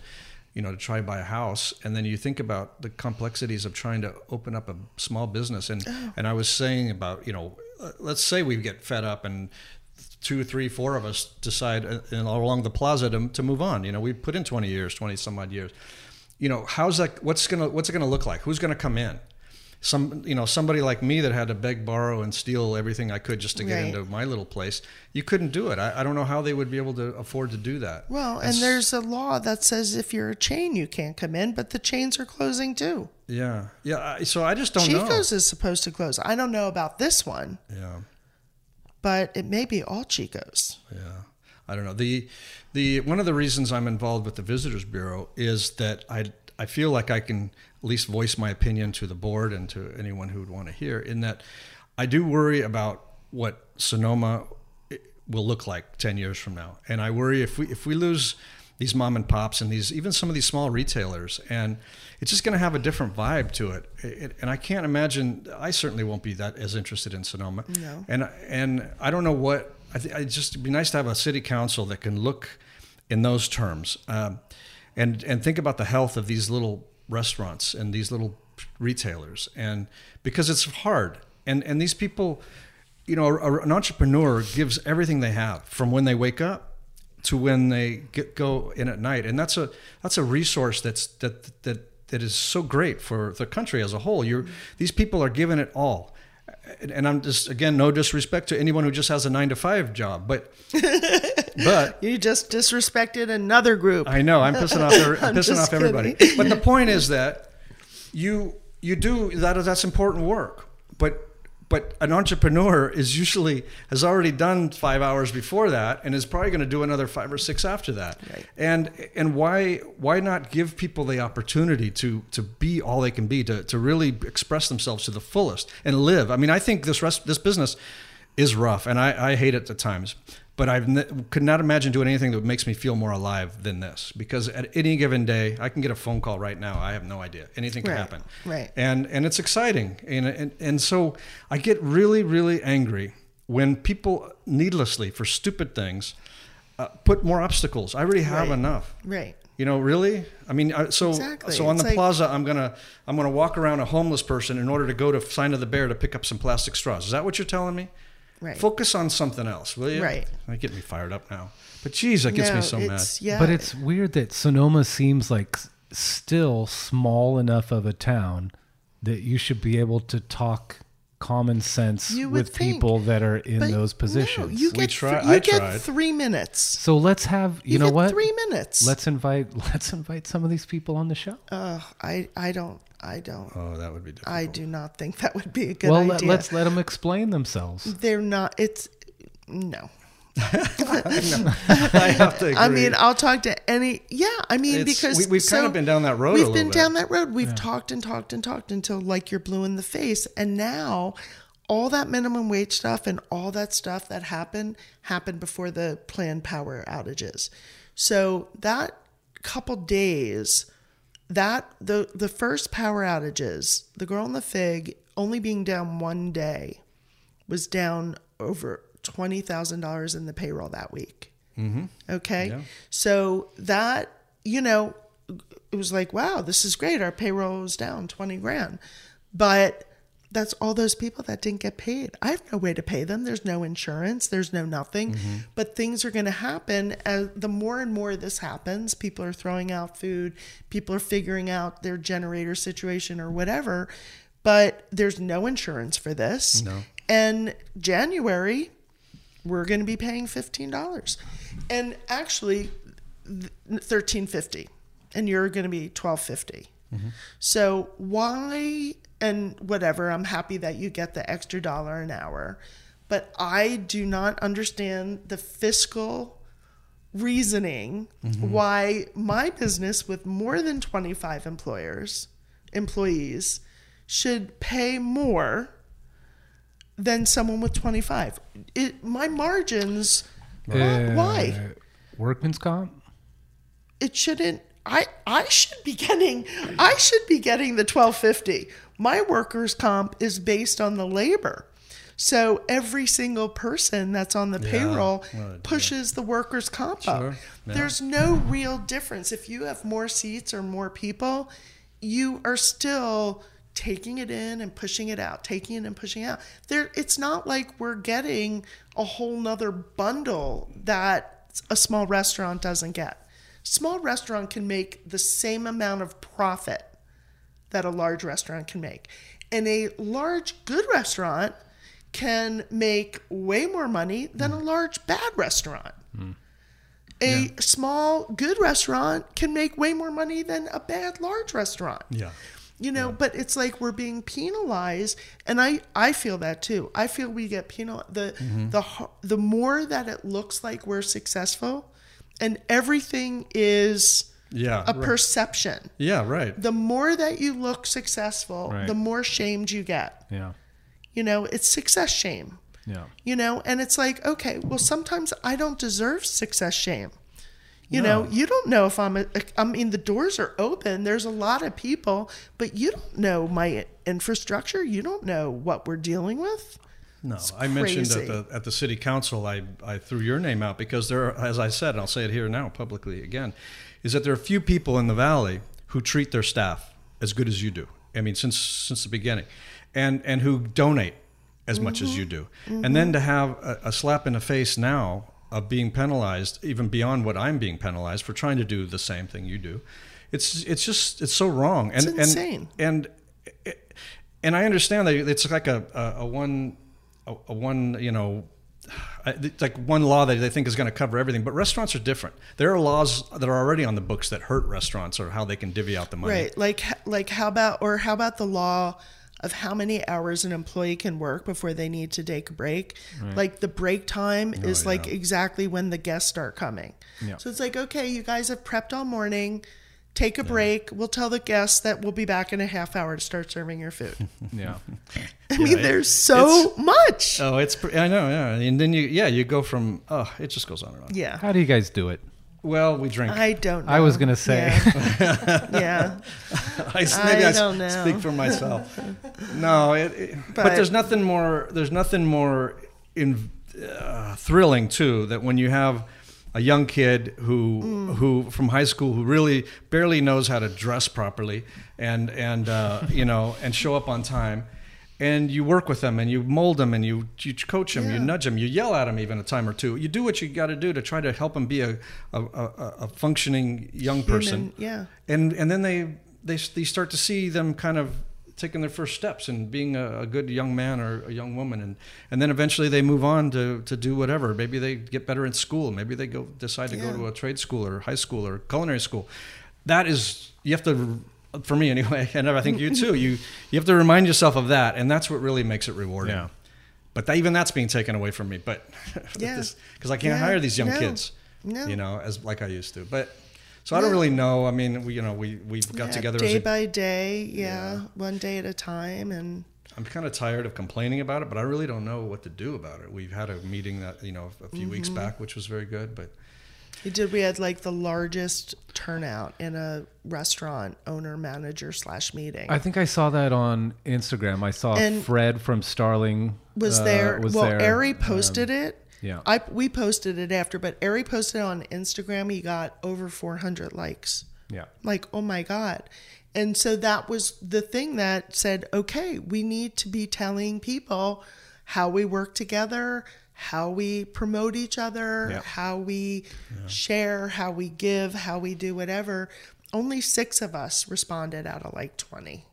you know, to try to buy a house, and then you think about the complexities of trying to open up a small business, and and I was saying about you know, uh, let's say we get fed up and two, three, four of us decide uh, and along the plaza to, to move on. You know, we put in 20 years, 20 some odd years. You know, how's that? What's gonna What's it gonna look like? Who's gonna come in? Some, you know, somebody like me that had to beg, borrow, and steal everything I could just to get Right. into my little place. You couldn't do it. I, I don't know how they would be able to afford to do that. Well, and s- there's a law that says if you're a chain, you can't come in, but the chains are closing too. yeah, yeah. I, so I just don't know. Chico's is supposed to close. I don't know about this one, Yeah. But it may be all Chico's. Yeah, I don't know. the the One of the reasons I'm involved with the Visitors Bureau is that I I feel like I can at least voice my opinion to the board and to anyone who would want to hear. In that, I do worry about what Sonoma eh, will look like ten years from now, and I worry if we if we lose these mom and pops and these even some of these small retailers. And it's just going to have a different vibe to it. It- and I can't imagine I certainly won't be that as interested in Sonoma. No. and and I don't know what I think it just be nice to have a city council that can look in those terms. Um, and and think about the health of these little restaurants and these little retailers. And because it's hard. And and these people you know an entrepreneur gives everything they have from when they wake up to when they get, go in at night and that's a that's a resource that's that that that is so great for the country as a whole you're these people are giving it all and, i'm just again no disrespect to anyone who just has a nine to five job but (laughs) but You just disrespected another group. I know I'm pissing off. every- (laughs) I'm pissing off everybody. But the point (laughs) is that you you do that. That's important work. But but an entrepreneur is usually has already done five hours before that and is probably going to do another five or six after that. Right. And and why why not give people the opportunity to to be all they can be to to really express themselves to the fullest and live. I mean, I think this rest this business is rough and I, I hate it at times. But I could not imagine doing anything that makes me feel more alive than this. Because at any given day, I can get a phone call right now. I have no idea. Anything can Right, happen. right. And and it's exciting. And, and and so I get really really angry when people needlessly for stupid things uh, put more obstacles. I already have Right. enough. Right. You know, really? I mean, I- so Exactly. so on It's the like- plaza, I'm gonna I'm gonna walk around a homeless person in order to go to Sign of the Bear to pick up some plastic straws. Is that what you're telling me? Right. Focus on something else, will you? Right. That get me fired up now. But geez, that gets no, me so mad. Yeah. But it's weird that Sonoma seems like still small enough of a town that you should be able to talk common sense with think, people that are in But those no, positions. you We get try- thr- you I get tried. three minutes. so let's have you, You, know get what? Three minutes. Let's invite (laughs) let's invite some of these people on the show. Ugh, I I don't I don't oh, that would be difficult. I do not think that would be a good well, idea. Well, let, us let them explain themselves. They're not. It's no. (laughs) I have to agree. I mean, I'll talk to any. Yeah, I mean, It's- because we- we've kind of been down that road We've been bit. down that road. We've talked and talked and talked until like you're blue in the face, and now all that minimum wage stuff and all that stuff that happened happened before the planned power outages. So that couple days, that the the first power outages, the girl in the fig only being down one day was down over twenty thousand dollars in the payroll that week. Mm-hmm. Okay, so that you know, it was like, wow, this is great. Our payroll was down twenty grand, but that's all those people that didn't get paid. I have no way to pay them. There's no insurance. There's no nothing. Mm-hmm. But things are going to happen as the more and more this happens. People are throwing out food. People are figuring out their generator situation or whatever. But there's no insurance for this. No. And January, we're going to be paying fifteen dollars, and actually, thirteen fifty, and you're going to be twelve mm-hmm. So why and whatever? I'm happy that you get the extra dollar an hour, but I do not understand the fiscal reasoning why my business with more than 25 employers employees should pay more than someone with 25 it my margins why, why? Uh, Workman's comp. it shouldn't i i should be getting i should be getting the 1250 my workers comp is based on the labor. So every single person that's on the payroll pushes the workers comp up. There's no real difference. If you have more seats or more people you are still taking it in and pushing it out taking it and pushing it out. There it's not like we're getting a whole nother bundle that a small restaurant doesn't get. Small restaurant can make the same amount of profit that a large restaurant can make. And a large good restaurant can make way more money than a large bad restaurant. A small good restaurant can make way more money than a bad large restaurant. Yeah. You know, but it's like we're being penalized, and I I feel that too. I feel we get penal the mm-hmm. the the more that it looks like we're successful, and everything is Yeah. a right. perception. yeah. Right. The more that you look successful, Right. the more shamed you get. Yeah. You know, it's success shame. Yeah. You know, and it's like, okay, well, sometimes I don't deserve success shame. You know, you don't know if I'm. A, I mean, the doors are open. There's a lot of people, but you don't know my infrastructure. You don't know what we're dealing with. No, I mentioned at the at the city council, I I threw your name out because there, are, as I said, and I'll say it here now publicly again, is that there are a few people in the valley who treat their staff as good as you do. I mean, since since the beginning, and and who donate as much as you mm-hmm. do, and mm-hmm. then to have a, a slap in the face now of being penalized, even beyond what I'm being penalized for trying to do the same thing you do, it's it's just it's so wrong. And It's insane. and and and I understand that it's like a a, a one a, a one you know it's like one law that they think is going to cover everything, but restaurants are different. There are laws that are already on the books that hurt restaurants or how they can divvy out the money. Right. Like, like how about, or how about the law of how many hours an employee can work before they need to take a break? Like the break time Oh, is like exactly when the guests start coming. Yeah. So it's like, okay, you guys have prepped all morning. Take a break. We'll tell the guests that we'll be back in a half hour to start serving your food. (laughs) Yeah. I mean, there's so much. Oh, it's I know, yeah. And then you yeah you go from oh it just goes on and on. yeah. How do you guys do it? Well, we drink. I don't know. I was gonna say. Yeah. (laughs) yeah. I, maybe I I, s- don't know. speak for myself. (laughs) no, it, it- but, But- there's nothing more. There's nothing more in, uh, thrilling too that when you have a young kid who who from high school who really barely knows how to dress properly and and uh, (laughs) you know and show up on time. And you work with them and you mold them and you you coach them you nudge them you yell at them even a time or two. You do what you got to do to try to help them be a a, a, a functioning young person. Human, yeah. and and then they they they start to see them kind of taking their first steps and being a, a good young man or a young woman and and then eventually they move on to to do whatever maybe they get better in school maybe they go decide to go to a trade school or high school or culinary school that is you have to for me anyway (laughs) and I think you too you you have to remind yourself of that and that's what really makes it rewarding Yeah. but that, even that's being taken away from me but (laughs) Yeah. because I can't Yeah. hire these young No. kids No. you know as like I used to but so I don't really know I mean we you know we we got Yeah, together day a, by day. Yeah, one day at a time, and I'm kind of tired of complaining about it, but I really don't know what to do about it. We've had a meeting that you know a few weeks Mm-hmm. back, which was very good, but we did. We had like the largest turnout in a restaurant owner manager slash meeting. I think I saw that on Instagram. I saw And- Fred from Starling was uh, there. Was well, there. Ari posted it. Yeah. I we posted it after, but Ari posted it on Instagram. He got over 400 likes. yeah. Like, oh my God. And so that was the thing that said, okay, we need to be telling people how we work together, how we promote each other, Yeah. how we share, how we give, how we do whatever. Only six of us responded out of like 20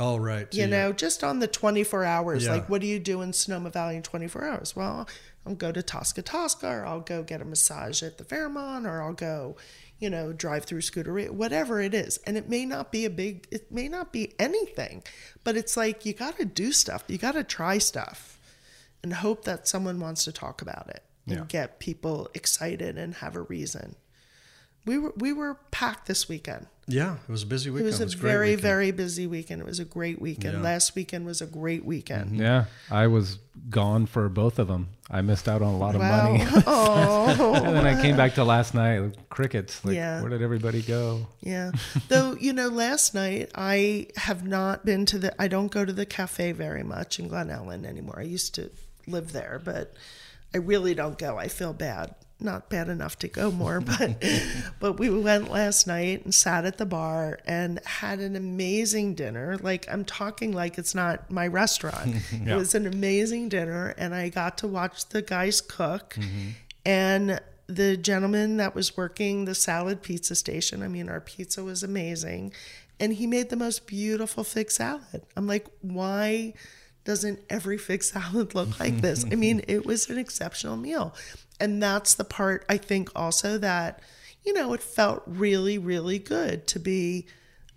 all right, you know, just on the 24 hours. Yeah. Like, what do you do in Sonoma Valley in 24 hours? Well, I'll go to Tasca Tasca, or I'll go get a massage at the Fairmont, or I'll go, you know, drive through Scuderia, whatever it is. And it may not be a big, it may not be anything, but it's like you got to do stuff. You got to try stuff and hope that someone wants to talk about it and Yeah. get people excited and have a reason. We were we were packed this weekend. yeah, it was a busy weekend. It weekend. was a great very, weekend. very busy weekend. It was a great weekend. Yeah. Last weekend was a great weekend. Mm-hmm. Yeah. I was gone for both of them. I missed out on a lot of Wow. money. oh, (laughs) (laughs) and then I came back to oh. last night. Crickets. Like, Yeah. where did everybody go? yeah. Though, you know, last night I have not been to the, I don't go to the cafe very much in Glen Ellen anymore. I used to live there, but I really don't go. I feel bad. Not bad enough to go more, (laughs) but but we went last night and sat at the bar and had an amazing dinner. Like I'm talking like it's not my restaurant. (laughs) It was an amazing dinner and I got to watch the guys cook mm-hmm. and the gentleman that was working the salad pizza station, I mean, our pizza was amazing. And he made the most beautiful fig salad. I'm like, why doesn't every fig salad look like this? I mean, (laughs) it was an exceptional meal. And that's the part I think also that, you know, it felt really, really good to be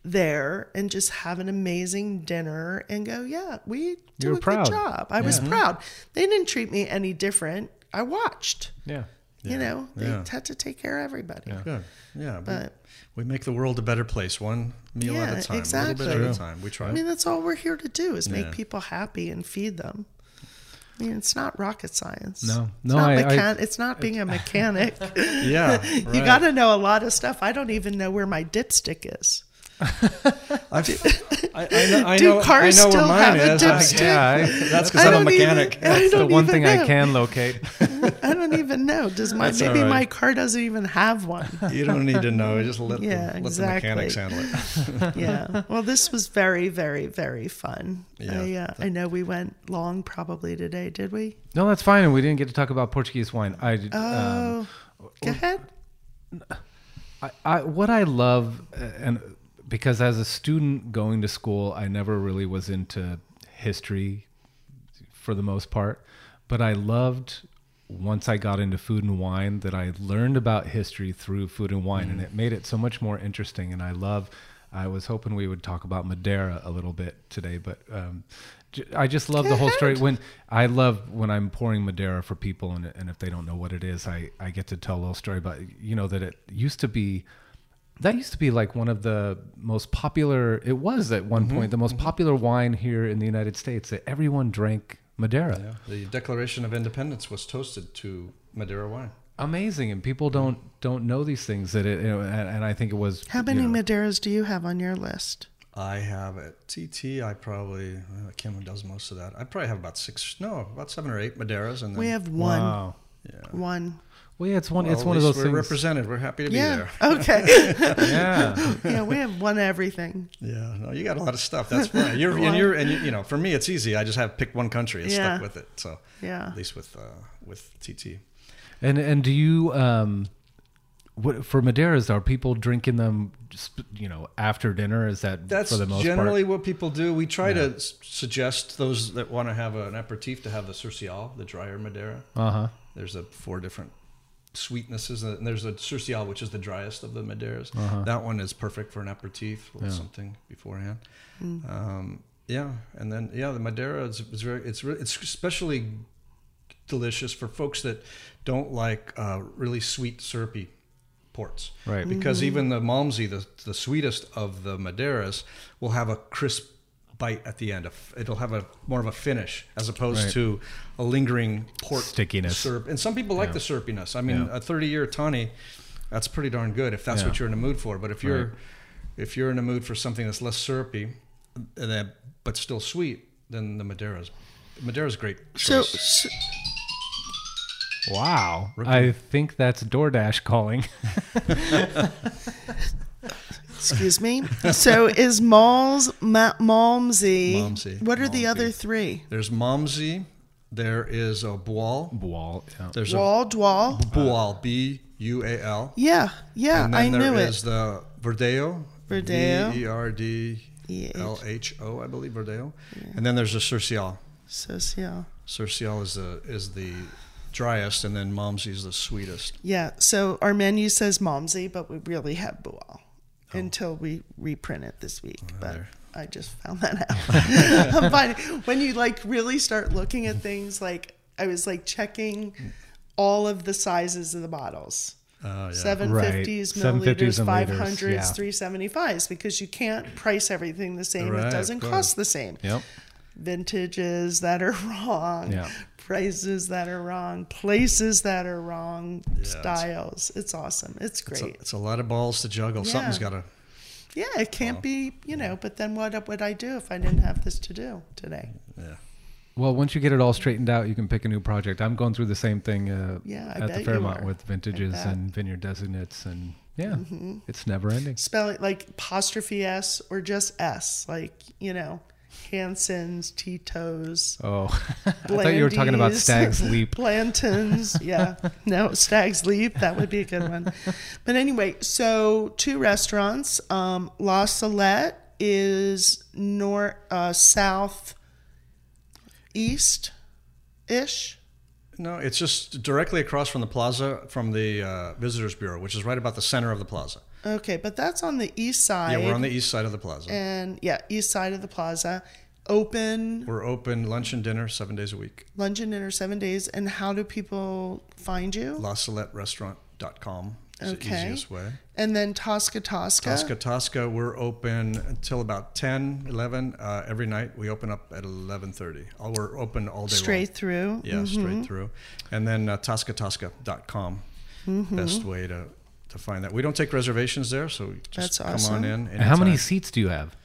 there and just have an amazing dinner and go, yeah, we do You were a proud. good job. I was proud. They didn't treat me any different. I watched. Yeah. You know, they Yeah. had to take care of everybody. Good. Yeah, But- we, we make the world a better place, one meal at a time, exactly. a little bit at a time. We try. I mean, that's all we're here to do is make people happy and feed them. I mean, it's not rocket science. No. it's No, not I- I- It's not being a (laughs) mechanic. yeah, (laughs) You got to know a lot of stuff. I don't even know where my dipstick is. I, I know, I (laughs) Do know, cars I know still have a is. I- dipstick? Yeah. That's because I'm a don't even- mechanic. That's the one thing know. I can locate. I don't even know. Does my That's maybe right. my car doesn't even have one? (laughs) You don't need to know. Just let, Yeah, the, let the mechanics handle it. (laughs) yeah. Well, this was very, very, very fun. Yeah. I, uh, I know we went long probably today, did we? No, that's fine. And we didn't get to talk about Portuguese wine. I, um, Oh, go ahead. I, I what I love, uh, and because as a student going to school, I never really was into history for the most part, but I loved once I got into food and wine that I learned about history through food and wine, and it made it so much more interesting. And I love. I was hoping we would talk about Madeira a little bit today, but um, j- I just love the whole story. When I love when I'm pouring Madeira for people, and, and if they don't know what it is, I, I get to tell a little story about you know that it used to be that used to be like one of the most popular it was at one point the most popular wine here in the united states that everyone drank madeira Yeah. The Declaration of Independence was toasted to Madeira wine. amazing and people don't don't know these things that it you know, and, and i think it was How you many know, Madeiras do you have on your list? I have at TT. I probably uh, Kim does most of that. I probably have about six, no, about seven or eight Madeiras, and then, We have one. Wow. One. Well, yeah, it's one. well, it's one of least those we're things. represented. We're happy to be Yeah. there. Okay. (laughs) yeah. yeah, we have one everything. Yeah, no, you got a lot of stuff. That's fine. (laughs) You're and you're and you, you know, for me, it's easy. I just have picked one country and Yeah. stuck with it. So Yeah. at least with uh, with TT. And and do you um, what for Madeiras? Are people drinking them? Just, you know, after dinner? Is that That's for the most generally part? what people do. We try to s- suggest those that want to have an aperitif to have the Sercial, the drier Madeira. Uh huh. There's a four different sweetnesses, and there's a Sercial, which is the driest of the Madeiras. Uh-huh. That one is perfect for an aperitif with Yeah. something beforehand. Um, yeah, and then yeah, the Madeira is, is very it's re- it's especially delicious for folks that don't like uh, really sweet syrupy ports. Right. Because even the Malmsey, the, the sweetest of the Madeiras, will have a crisp bite at the end. A f- It'll have a more of a finish as opposed Right. to a lingering port Stickiness. syrup. And some people like Yeah. the syrupiness. I mean, Yeah. a 30 year tawny, that's pretty darn good if that's Yeah. what you're in the mood for. But if you're Right. if you're in the mood for something that's less syrupy, and then, but still sweet, then the Madeira's Madeira's great. Choice. so Wow. I think that's DoorDash calling. (laughs) (laughs) excuse me. (laughs) So is Malls Ma- Malmsey? Malmsey, What are the other three? there's Malmsey, there is a Boal, Wall. Yeah. there's Wall, Dwall. a Boal, B U A L. Yeah, yeah, and I then there knew is it. the Verdelho. Verdelho. V E R D L H O, I believe, Verdelho. And then there's a Sercial. Social. Sercial is the is the driest, and then Malmsey is the sweetest. Yeah. So our menu says Malmsey, but we really have Boal Oh. until we reprint it this week. but there. I just found that out. (laughs) I'm when you like really start looking at things, like I was like checking all of the sizes of the bottles. Oh, yeah. 750s, Right. milliliters, 750s 500s, yeah. 375s, because you can't price everything the same. Right, it doesn't cost the same. Yep. Vintages that are (laughs) wrong, Yeah. Prices that are wrong, places that are wrong, it's- styles. It's awesome. It's It's a, great. it's a lot of balls to juggle. Something's got to. yeah, it can't be, you know, but then what would I do if I didn't have this to do today? Yeah. Well, once you get it all straightened out, you can pick a new project. I'm going through the same thing uh, Yeah, at the you Fairmont with vintages. Mm-hmm. and vineyard designates, and yeah, it's never ending. Spelling like apostrophe S or just S, like, you know, Hanson's, Tito's. Oh, (laughs) I thought you were talking about Stag's Leap. (laughs) Plantons. Yeah. No, Stag's Leap. That would be a good one. But anyway, so two restaurants. Um, La Salette is north, uh, south east ish. No, it's just directly across from the plaza from the uh, Visitors Bureau, which is right about the center of the plaza. Okay, but that's on the east side. Yeah, we're on the east side of the plaza. and yeah, east side of the plaza. Open We're open lunch and dinner seven days a week. lunch and dinner seven days. And how do people find you? LaSaletteRestaurant.com is the easiest way. And then Tasca Tasca. Tasca Tasca, we're open until about 10, 11 uh, every night. We open up at 11.30. Uh, We're open all day straight long. through. Yeah, straight through. And then uh, TascaTasca.com, Mm-hmm. best way to, to find that. We don't take reservations there, so just That's come on in. And how many seats do you have?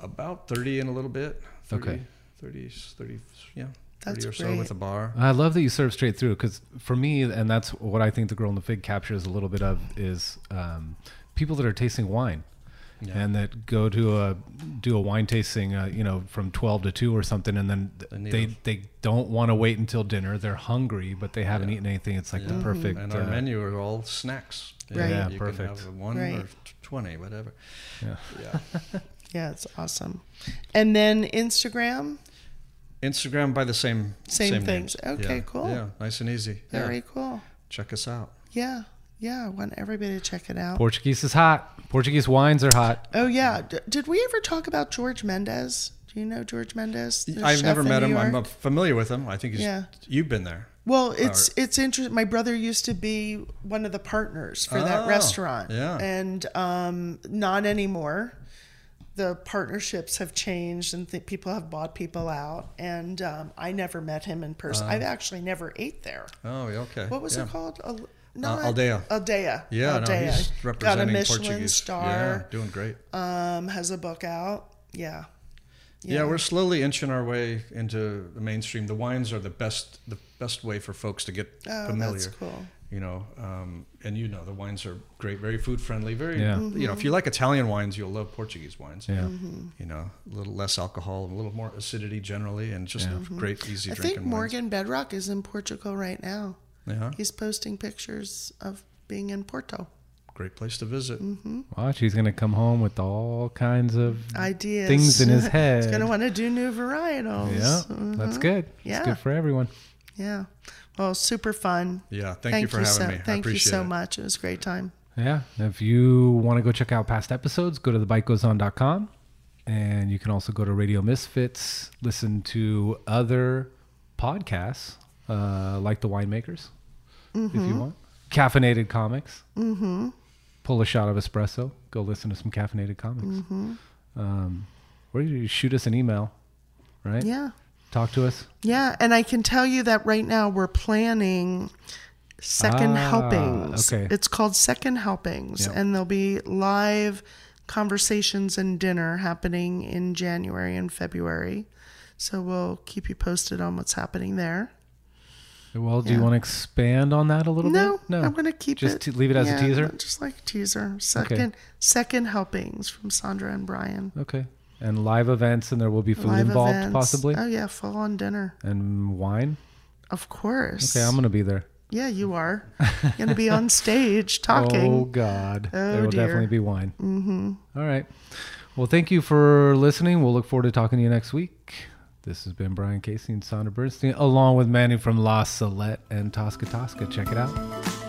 About 30 in a little bit. 30, Okay. 30, 30 yeah, 30 That's or so great. with a bar. I love that you serve straight through because for me, and that's what I think the girl in the fig captures a little bit of is um, people that are tasting wine. Yeah. And that go to a do a wine tasting, uh, you know, from twelve to two or something, and then They they they don't want to wait until dinner. They're hungry, but they haven't eaten anything. It's like the perfect. And our uh, menu are all snacks. Right. Yeah, you perfect. Can have one Right. or 20, whatever. Yeah. Yeah. (laughs) Yeah, it's awesome. And then Instagram, Instagram by the same Same things. names. Okay, Yeah. cool. Yeah, nice and easy. very yeah. cool. Check us out. Yeah, yeah. I want everybody to check it out. Portuguese is hot. Portuguese wines are hot. Oh yeah. D- did we ever talk about George Mendes? Do you know George Mendes? I've never met him. I'm uh, familiar with him. I think he's, Yeah. you've been there. Well, it's it's interesting. My brother used to be one of the partners for that Oh, restaurant, yeah. and um, not anymore. The partnerships have changed, and th- people have bought people out. And um, I never met him in person. I've actually never ate there. Oh, okay. What was yeah. it called? Al- Uh, Aldea. Aldea. Yeah, no, Aldea. he's Got a Michelin Portuguese. star. Yeah, doing great. Um, has a book out. Yeah. Yeah. we're slowly inching our way into the mainstream. The wines are the best the best way for folks to get Oh, familiar. that's cool. You know, um, and you know the wines are great, very food friendly. Very, Yeah. you know, if you like Italian wines, you'll love Portuguese wines. Yeah. Mm-hmm. You know, a little less alcohol, a little more acidity generally, and just great, easy I drinking think Morgan Bedrock is in Portugal right now. Wines. Yeah, He's posting pictures of being in Porto. great place to visit. Mm-hmm. Watch, he's gonna come home with all kinds of Ideas. things in his (laughs) head. He's going to want to do new varietals. yeah, that's mm-hmm. good. It's Yeah. good for everyone. Yeah. Well, super fun. Yeah, thank, you for having so, me. I Thank you so it. much. It was a great time. Yeah. If you want to go check out past episodes, go to thebitegoeson.com. And you can also go to Radio Misfits, listen to other podcasts uh, like The Winemakers, if you want. Caffeinated Comics. Mm-hmm. Pull a shot of espresso. Go listen to some Caffeinated Comics. Um, or you shoot us an email, right? Yeah. Talk to us. Yeah. And I can tell you that right now we're planning second Ah, helpings. okay. It's called second helpings. Yep. And there'll be live conversations and dinner happening in January and February. So we'll keep you posted on what's happening there. Well, do you want to expand on that a little No, bit? No, I'm going to keep just it. to leave it as a teaser. Just like a teaser. Second, second helpings from Sandra and Brian. Okay. And live events, and there will be food Live involved, events. possibly, Oh yeah, full on dinner. and wine. Of course. Okay, I'm gonna be there. Yeah, you are. You're going to be on stage talking. Oh God, Oh, there will dear. definitely be wine. Mm-hmm. All right. Well, thank you for listening. We'll look forward to talking to you next week. This has been Brian Casey and Sandra Bernstein, along with Manny from La Salette and Tasca Tasca. Check it out.